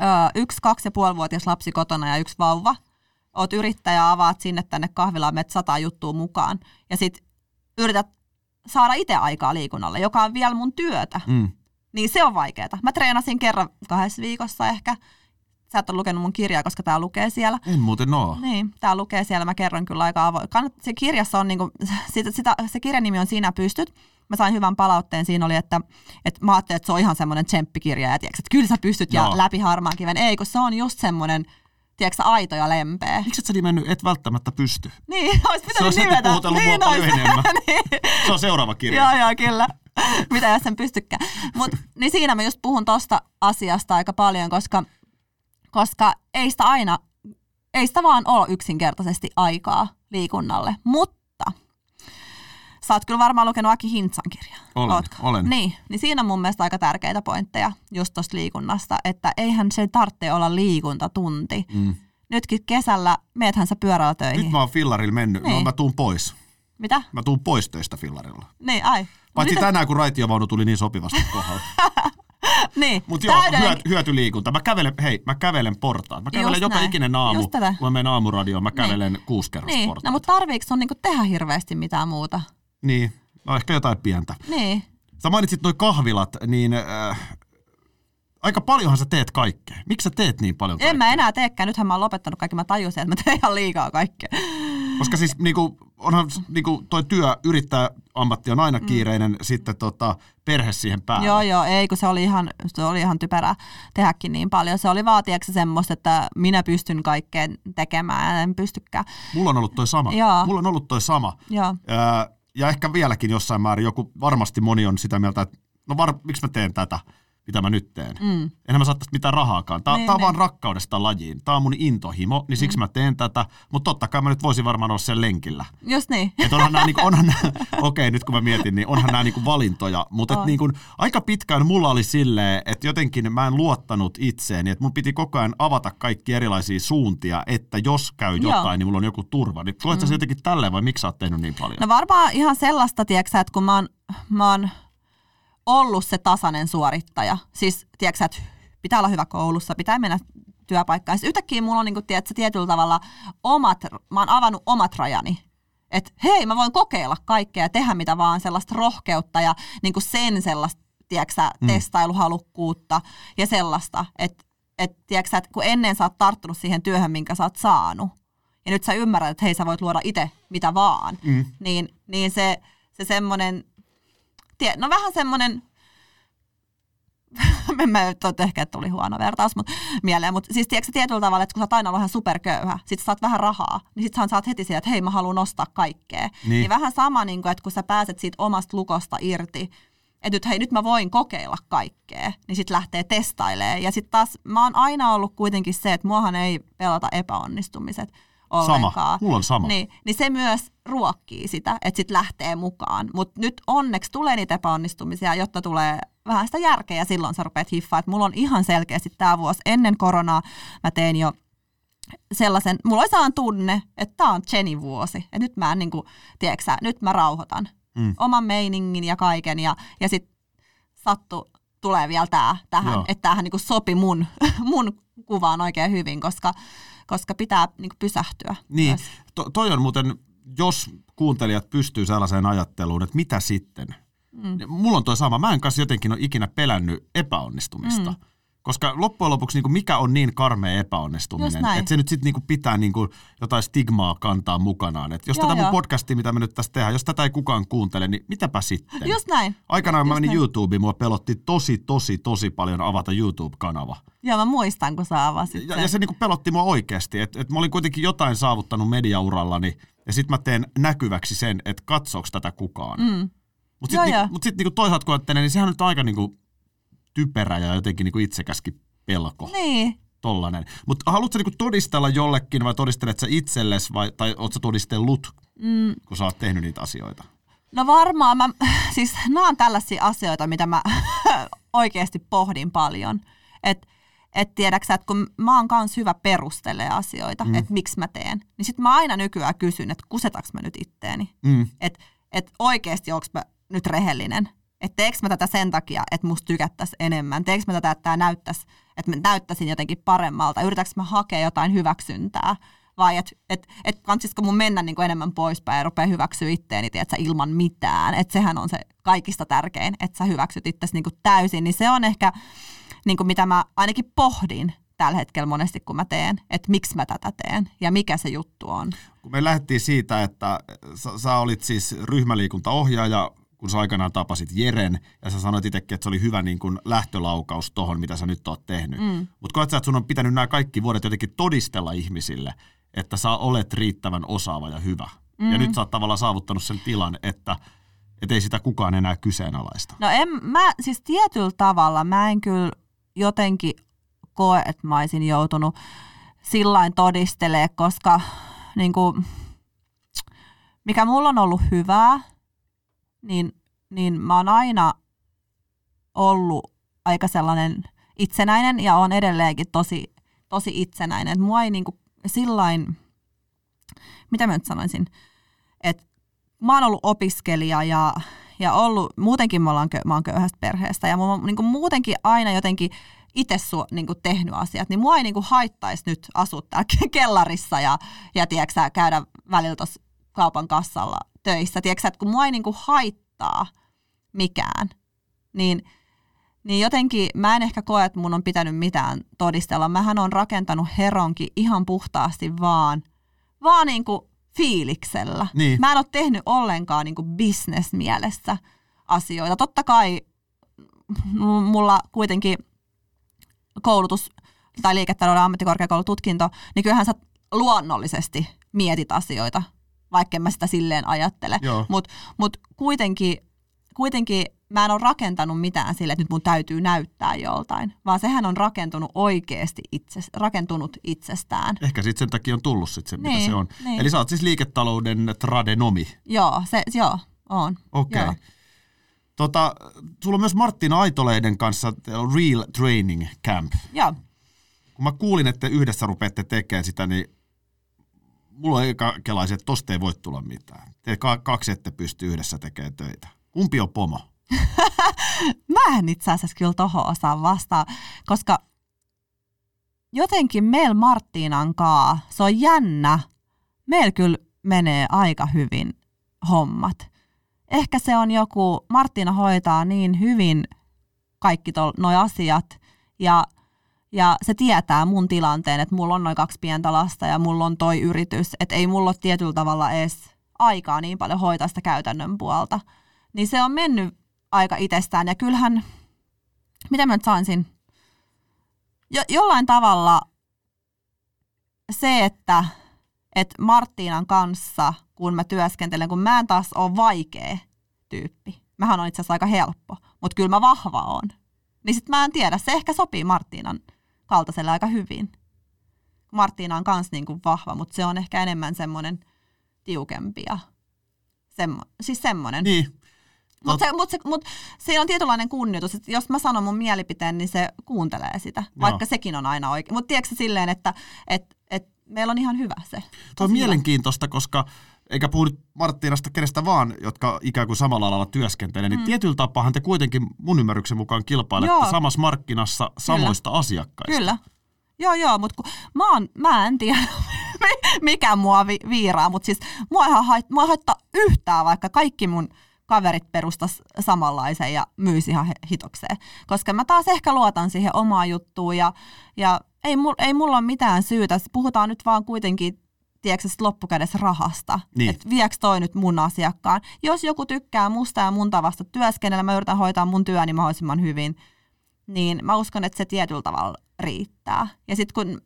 ö, yksi kaksi ja puolivuotias lapsi kotona ja yksi vauva, oot yrittäjä, avaat sinne tänne kahvilaan, menet sata juttua mukaan. Ja sit yrität saada itse aikaa liikunnalle, joka on vielä mun työtä. Mm. Niin se on vaikeaa. Mä treenasin kerran kahdessa viikossa ehkä. Sä et ole lukenut mun kirjaa, koska tää lukee siellä. En muuten oo. Niin, tää lukee siellä, mä kerron kyllä aika avoin. Kannat, se kirjassa on niinku, [LAUGHS] sitä, sitä, se kirjan nimi on Sinä pystyt. Mä sain hyvän palautteen, siinä oli, että, että mä ajattelin, että se on ihan semmoinen tsemppikirja, ja tiiäks, että kyllä sä pystyt ja Joo. läpi harmaan kiven. Ei, kun se on just semmoinen, tiedätkö, aito ja lempeä. Miksi et sä nimennyt, et välttämättä pysty? Niin, [LAUGHS] olisi Se pitänyt olisi heti nimetä. mua niin, olisi. [LAUGHS] enemmän. niin. Se on seuraava kirja. Joo, joo, kyllä. Mitä jos sen pystykään. Mut, niin siinä mä just puhun tosta asiasta aika paljon, koska, koska ei sitä aina, ei sitä vaan ole yksinkertaisesti aikaa liikunnalle. Mutta sä oot kyllä varmaan lukenut Aki Hintsan kirjaa. Olen, Ootko? olen. Niin, niin siinä on mun mielestä aika tärkeitä pointteja just tosta liikunnasta, että eihän se tarvitse olla liikuntatunti. Mm. Nytkin kesällä meethän sä pyörällä töihin. Nyt mä oon fillarilla mennyt. No Niin. mä tuun pois. Mitä? Mä tuun pois töistä fillarilla. Niin, ai. Paitsi Mitä- tänään, kun raitiovaunu tuli niin sopivasti kohdalla. [LAUGHS] [LAUGHS] Niin, Mutta joo, hyöty, hyötyliikunta. Mä kävelen, hei, mä kävelen portaat. Mä kävelen Just joka näin. ikinen aamu. Kun mä menen aamuradioon, mä kävelen niin. kuusi kerrosta Niin, portaita. no mutta tarviiko sun niinku tehdä hirveästi mitään muuta? Niin, no ehkä jotain pientä. Niin. Sä mainitsit noi kahvilat, niin äh, aika paljonhan sä teet kaikkea. Miksi sä teet niin paljon kaikkea? En mä enää teekään, nythän mä oon lopettanut kaikki, mä tajusin, että mä teen ihan liikaa kaikkea. Koska siis niinku, onhan niinku, toi työ, yrittää ammatti on aina kiireinen, sitten tota, perhe siihen päälle. Joo, joo, ei, kun se oli ihan, se oli ihan typerää tehdäkin niin paljon. Se oli tiedätkö, semmoista, että minä pystyn kaikkeen tekemään ja en pystykään. Mulla on ollut toi sama. Joo. Mulla on ollut toi sama. Joo. Ja ehkä vieläkin jossain määrin joku, varmasti moni on sitä mieltä, että no var, miksi mä teen tätä, mitä mä nyt teen. Mm. Enhän mä saa tästä mitään rahaakaan. Tää, Niin, tää on niin. vaan rakkaudesta lajiin. Tää on mun intohimo, niin siksi mm. mä teen tätä. Mutta totta kai mä nyt voisin varmaan olla sen lenkillä. Just niin. Et onhan nämä, niinku, onhan [LAUGHS] nää, okei nyt kun mä mietin, niin onhan nämä niinku valintoja, mutta et On. niinku, aika pitkään mulla oli silleen, että jotenkin mä en luottanut itseeni, että mun piti koko ajan avata kaikki erilaisia suuntia, että jos käy Joo. jotain, niin mulla on joku turva. Niin koet sä se jotenkin tälleen vai miksi sä oot tehnyt niin paljon? No varmaan ihan sellaista, tiedätkö, että kun mä oon, mä oon ollut se tasainen suorittaja, siis tiedätkö, että pitää olla hyvä koulussa, pitää mennä työpaikkaan. Siis yhtäkkiä mulla on niin kuin, tiedätkö, tietyllä tavalla omat, mä oon avannut omat rajani. Että hei, mä voin kokeilla kaikkea ja tehdä mitä vaan sellaista rohkeutta ja niin kuin sen sellaista, tiedätkö, mm. testailuhalukkuutta ja sellaista, että et, tiedätkö, että kun ennen sä oot tarttunut siihen työhön, minkä sä oot saanut, ja nyt sä ymmärrät, että hei, sä voit luoda itse mitä vaan, mm. niin, niin se, se semmoinen, tie, no vähän semmoinen, [LAUGHS] en mä nyt ole ehkä, että tuli huono vertaus mut, mieleen, mutta siis tiedätkö tietyllä tavalla, että kun sä oot aina ollut ihan superköyhä, sit sä saat vähän rahaa, niin sit sä saat heti siihen, että hei mä haluan ostaa kaikkea. Niin, niin vähän sama, niin kuin, että kun sä pääset siitä omasta lukosta irti, että nyt hei, nyt mä voin kokeilla kaikkea, niin sitten lähtee testailemaan. Ja sitten taas mä oon aina ollut kuitenkin se, että muahan ei pelata epäonnistumiset ollenkaan. Mulla on sama. Niin, niin se myös ruokkii sitä, että sitten lähtee mukaan. Mutta nyt onneksi tulee niitä epäonnistumisia, jotta tulee vähän sitä järkeä ja silloin sä rupeat hiffaa. Että mulla on ihan selkeästi tämä vuosi ennen koronaa, mä tein jo sellaisen, mulla oli sellainen tunne, että tämä on Jenny vuosi. Että nyt mä, en niin kuin, tiedätkö nyt mä rauhoitan mm. oman meiningin ja kaiken. Ja, ja sitten sattu tulee vielä tää, tähän, Joo. että tämähän niin sopi mun, [LAUGHS] mun kuvaan oikein hyvin, koska, koska pitää niin kuin pysähtyä. Niin, myös. to, toi on muuten, jos kuuntelijat pystyy sellaiseen ajatteluun, että mitä sitten? Mm. Mulla on toi sama. Mä en kanssa jotenkin ole ikinä pelännyt epäonnistumista. Mm. Koska loppujen lopuksi niin mikä on niin karmea epäonnistuminen, että se nyt sitten niin pitää niin jotain stigmaa kantaa mukanaan. Et jos Joo, tätä mun joo. podcastia, mitä me nyt tässä tehdään, jos tätä ei kukaan kuuntele, niin mitäpä sitten? Just näin. Aikanaan mä Just menin näin. YouTubeen, mua pelotti tosi, tosi, tosi paljon avata YouTube-kanava. Joo, mä muistan, kun sä avasit Ja, ja se niinku pelotti mua oikeasti, että et mä olin kuitenkin jotain saavuttanut mediaurallani, ja sitten mä teen näkyväksi sen, että katsooks tätä kukaan. Mm. Mutta sitten niinku, mut sit niinku toisaalta kun ajattelen, niin sehän on nyt aika niinku typerä ja jotenkin niinku itsekäskin pelko. Niin. Tollanen. Mutta haluatko niinku todistella jollekin vai todistelet sä itsellesi vai, tai oot sä todistellut, Mm. kun sä oot tehnyt niitä asioita? No varmaan, mä, [LAUGHS] siis nämä on tällaisia asioita, mitä mä [LAUGHS] oikeasti pohdin paljon. Että et tiedäksä, että kun mä oon kans hyvä perustelee asioita, mm. että miksi mä teen, niin sit mä aina nykyään kysyn, että kusetaks mä nyt itteeni. Mm. Että et oikeasti onko mä nyt rehellinen. Että teekö mä tätä sen takia, että musta tykättäisi enemmän. Teekö mä tätä, että tämä näyttäisi, että mä näyttäisin jotenkin paremmalta. Yritätkö mä hakea jotain hyväksyntää. Vai että et, et kansisko mun mennä niin enemmän poispäin ja rupea hyväksyä itteeni tiedätkö, ilman mitään. Että sehän on se kaikista tärkein, että sä hyväksyt itsesi niin täysin. Niin se on ehkä niin kuin mitä mä ainakin pohdin tällä hetkellä monesti, kun mä teen, että miksi mä tätä teen ja mikä se juttu on. Kun me lähdettiin siitä, että sä, sä olit siis ryhmäliikuntaohjaaja, kun sä aikanaan tapasit Jeren, ja sä sanoit itsekin, että se oli hyvä niin kuin lähtölaukaus tohon, mitä sä nyt oot tehnyt. Mm. Mutta koet sä, että sun on pitänyt nämä kaikki vuodet jotenkin todistella ihmisille, että sä olet riittävän osaava ja hyvä. Mm. Ja nyt sä oot tavallaan saavuttanut sen tilan, että et ei sitä kukaan enää kyseenalaista. No en, mä siis tietyllä tavalla mä en kyllä jotenkin koe, että mä olisin joutunut sillain todistelee, koska niin kuin, mikä mulla on ollut hyvää, niin, niin mä oon aina ollut aika sellainen itsenäinen ja on edelleenkin tosi, tosi itsenäinen. Et mua ei niin kuin sillain, mitä mä nyt sanoisin, että mä oon ollut opiskelija ja, ja ollut, muutenkin mä, ollaan, mä oon köyhästä perheestä ja mä oon niin kuin muutenkin aina jotenkin itse su, niin tehnyt asiat, niin mua ei niin haittaisi nyt asua täällä [LAUGHS] kellarissa ja, ja tiedätkö, käydä välillä tuossa kaupan kassalla töissä. Tiedätkö, että kun mua ei niin kuin haittaa mikään, niin, niin jotenkin mä en ehkä koe, että mun on pitänyt mitään todistella. Mähän on rakentanut heronkin ihan puhtaasti vaan, vaan niin kuin fiiliksellä. Niin. Mä en ole tehnyt ollenkaan niin kuin bisnesmielessä asioita. Totta kai mulla kuitenkin koulutus tai liiketalouden ammattikorkeakoulututkinto, niin kyllähän sä luonnollisesti mietit asioita, vaikka en mä sitä silleen ajattele. Mutta mut kuitenkin, kuitenkin mä en ole rakentanut mitään sille, että nyt mun täytyy näyttää joltain, vaan sehän on rakentunut oikeasti itse, rakentunut itsestään. Ehkä sitten sen takia on tullut sit se, mitä Niin, se on. niin. Eli sä oot siis liiketalouden tradenomi. Joo, se, joo, on. Okei. Joo. Okay. Tota, sulla on myös Marttina Aitoleiden kanssa Real Training Camp. Joo. Kun mä kuulin, että yhdessä rupeatte tekemään sitä, niin mulla ei kelaisi, että tosta ei voi tulla mitään. Te ka- kaksi ette pysty yhdessä tekemään töitä. Kumpi on pomo? [LAUGHS] Mä en itse asiassa kyllä tohon osaa vastaa, koska jotenkin meillä Marttiinan kaa, se on jännä. Meillä kyllä menee aika hyvin hommat. Ehkä se on joku, Marttiina hoitaa niin hyvin kaikki noi asiat ja, ja se tietää mun tilanteen, että mulla on noin kaksi pientä lasta ja mulla on toi yritys, että ei mulla ole tietyllä tavalla edes aikaa niin paljon hoitaa sitä käytännön puolta. Niin se on mennyt aika itsestään ja kyllähän, mitä mä nyt sanoisin, jo, jollain tavalla se, että, että Marttiinan kanssa, kun mä työskentelen, kun mä en taas ole vaikea tyyppi. Mähän on itse asiassa aika helppo, mutta kyllä mä vahva on. Niin sit mä en tiedä, se ehkä sopii Marttiinan kaltaiselle aika hyvin. Marttiina on kans niinku vahva, mutta se on ehkä enemmän semmoinen tiukempi ja semmo, siis semmoinen. Niin. Mutta se, mut se, mut siinä on tietynlainen kunnioitus, että jos mä sanon mun mielipiteen, niin se kuuntelee sitä, vaikka sekin on aina oikein. Mutta tiedätkö se silleen, että et, et meillä on ihan hyvä se. Tuo on Tosi hyvä. mielenkiintoista, koska eikä puhu nyt Marttiinasta kenestä vaan, jotka ikään kuin samalla alalla työskentelee, niin tietyllä tapaahan te kuitenkin mun ymmärryksen mukaan kilpailette Mm. Joo. samassa markkinassa samoista asiakkaista. Kyllä. Joo, joo, mutta mä, oon, mä en tiedä, [LAUGHS] mikä mua vi- viiraa, mutta siis mua ei, hait, mua haittaa yhtään, vaikka kaikki mun kaverit perustas samanlaisen ja myisi ihan hitokseen. Koska mä taas ehkä luotan siihen omaan juttuun ja, ja ei, mul, ei mulla ole mitään syytä. Puhutaan nyt vaan kuitenkin tiedätkö, loppukädessä rahasta. Niin. Että vieks toi nyt mun asiakkaan. Jos joku tykkää musta ja mun tavasta työskennellä, mä yritän hoitaa mun työni mahdollisimman hyvin, niin mä uskon, että se tietyllä tavalla riittää. Ja sitten kun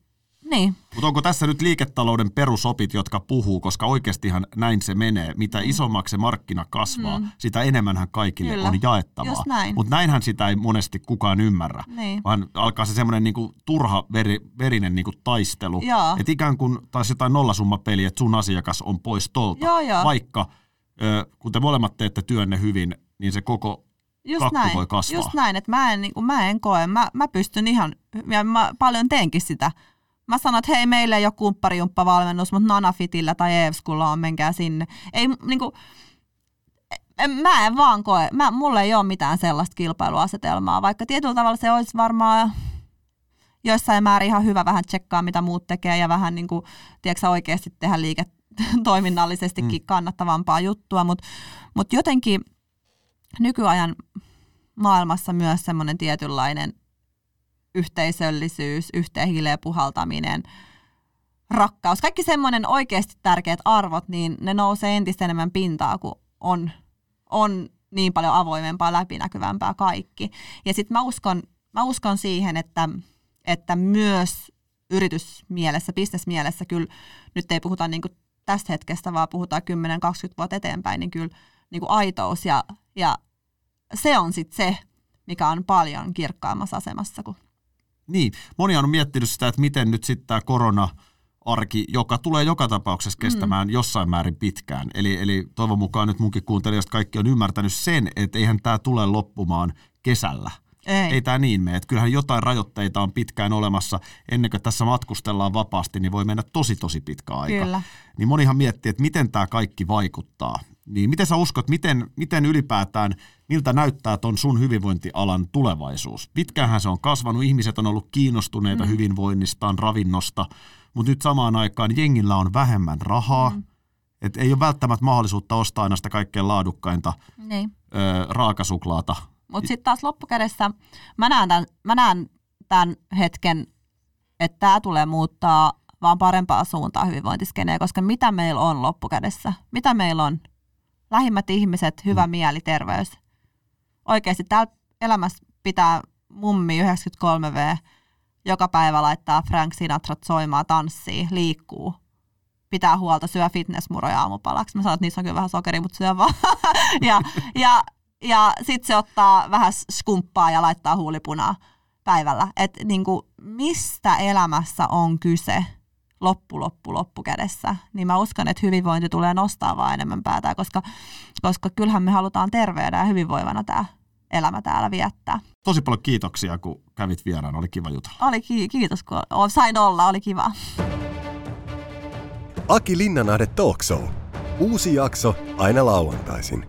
niin. Mutta onko tässä nyt liiketalouden perusopit, jotka puhuu, koska oikeastihan näin se menee. Mitä mm. isommaksi se markkina kasvaa, mm. sitä enemmänhän kaikille Kyllä. on jaettavaa. näin. Mutta näinhän sitä ei monesti kukaan ymmärrä. Niin. Vaan alkaa se semmoinen niinku turha veri, verinen niinku taistelu. Että ikään kuin taas jotain nollasummapeliä, että sun asiakas on pois tolta. Joo, joo. Vaikka ö, kun te molemmat teette työnne hyvin, niin se koko Just kakku näin, voi kasvaa. just näin, että mä en, niin kuin, mä en koe, mä, mä pystyn ihan, ja mä paljon teenkin sitä. Mä sanon, että hei, meillä ei ole kumpparijumppavalmennus, mutta Nanafitillä tai Eevskulla on, menkää sinne. Ei, niin kuin, en, mä en vaan koe, mä, mulla ei ole mitään sellaista kilpailuasetelmaa, vaikka tietyllä tavalla se olisi varmaan joissain määrin ihan hyvä vähän tsekkaa, mitä muut tekee ja vähän niin kuin, tiedätkö, oikeasti tehdä liiketoiminnallisestikin [LAUGHS] mm. kannattavampaa juttua, mutta mut jotenkin nykyajan maailmassa myös semmoinen tietynlainen yhteisöllisyys, yhteen hiileen puhaltaminen, rakkaus, kaikki semmoinen oikeasti tärkeät arvot, niin ne nousee entistä enemmän pintaa, kun on, on niin paljon avoimempaa, läpinäkyvämpää kaikki. Ja sitten mä uskon, mä uskon siihen, että, että myös yritysmielessä, bisnesmielessä kyllä, nyt ei puhuta niin tästä hetkestä, vaan puhutaan 10-20 vuotta eteenpäin, niin kyllä niin kuin aitous ja, ja se on sitten se, mikä on paljon kirkkaammassa asemassa kuin niin, moni on miettinyt sitä, että miten nyt sitten tämä korona arki, joka tulee joka tapauksessa kestämään mm. jossain määrin pitkään. Eli, eli toivon mukaan nyt munkin kuuntelijoista kaikki on ymmärtänyt sen, että eihän tämä tule loppumaan kesällä. Ei. Ei tämä niin mene. Että kyllähän jotain rajoitteita on pitkään olemassa. Ennen kuin tässä matkustellaan vapaasti, niin voi mennä tosi tosi pitkä aika. Kyllä. Niin monihan miettii, että miten tämä kaikki vaikuttaa. Niin miten sä uskot, miten, miten ylipäätään, miltä näyttää ton sun hyvinvointialan tulevaisuus? Pitkäänhän se on kasvanut, ihmiset on ollut kiinnostuneita mm. hyvinvoinnistaan, ravinnosta, mutta nyt samaan aikaan jengillä on vähemmän rahaa, mm. et ei ole välttämättä mahdollisuutta ostaa aina sitä kaikkein laadukkainta niin. ö, raakasuklaata. Mutta sitten taas loppukädessä mä näen tämän, mä näen tämän hetken, että tämä tulee muuttaa vaan parempaa suuntaa hyvinvointiskeneen, koska mitä meillä on loppukädessä? Mitä meillä on? Lähimmät ihmiset, hyvä mm. mieli, terveys. Oikeasti täällä elämässä pitää mummi 93V joka päivä laittaa Frank Sinatra soimaan, tanssii, liikkuu, pitää huolta, syö fitnessmuroja aamupalaksi. Mä sanon, että niissä on kyllä vähän sokeria, mutta syö vaan. [LAUGHS] ja, ja, ja sitten se ottaa vähän skumppaa ja laittaa huulipunaa päivällä. Että niinku, mistä elämässä on kyse loppu, loppu, loppu kädessä, niin mä uskon, että hyvinvointi tulee nostaa vaan enemmän päätä, koska, koska kyllähän me halutaan terveenä ja hyvinvoivana tämä elämä täällä viettää. Tosi paljon kiitoksia, kun kävit vieraana. Oli kiva jutella. Oli ki- kiitos, kun sain olla. Oli kiva. Aki Linnanahde Talk Show. Uusi jakso aina lauantaisin.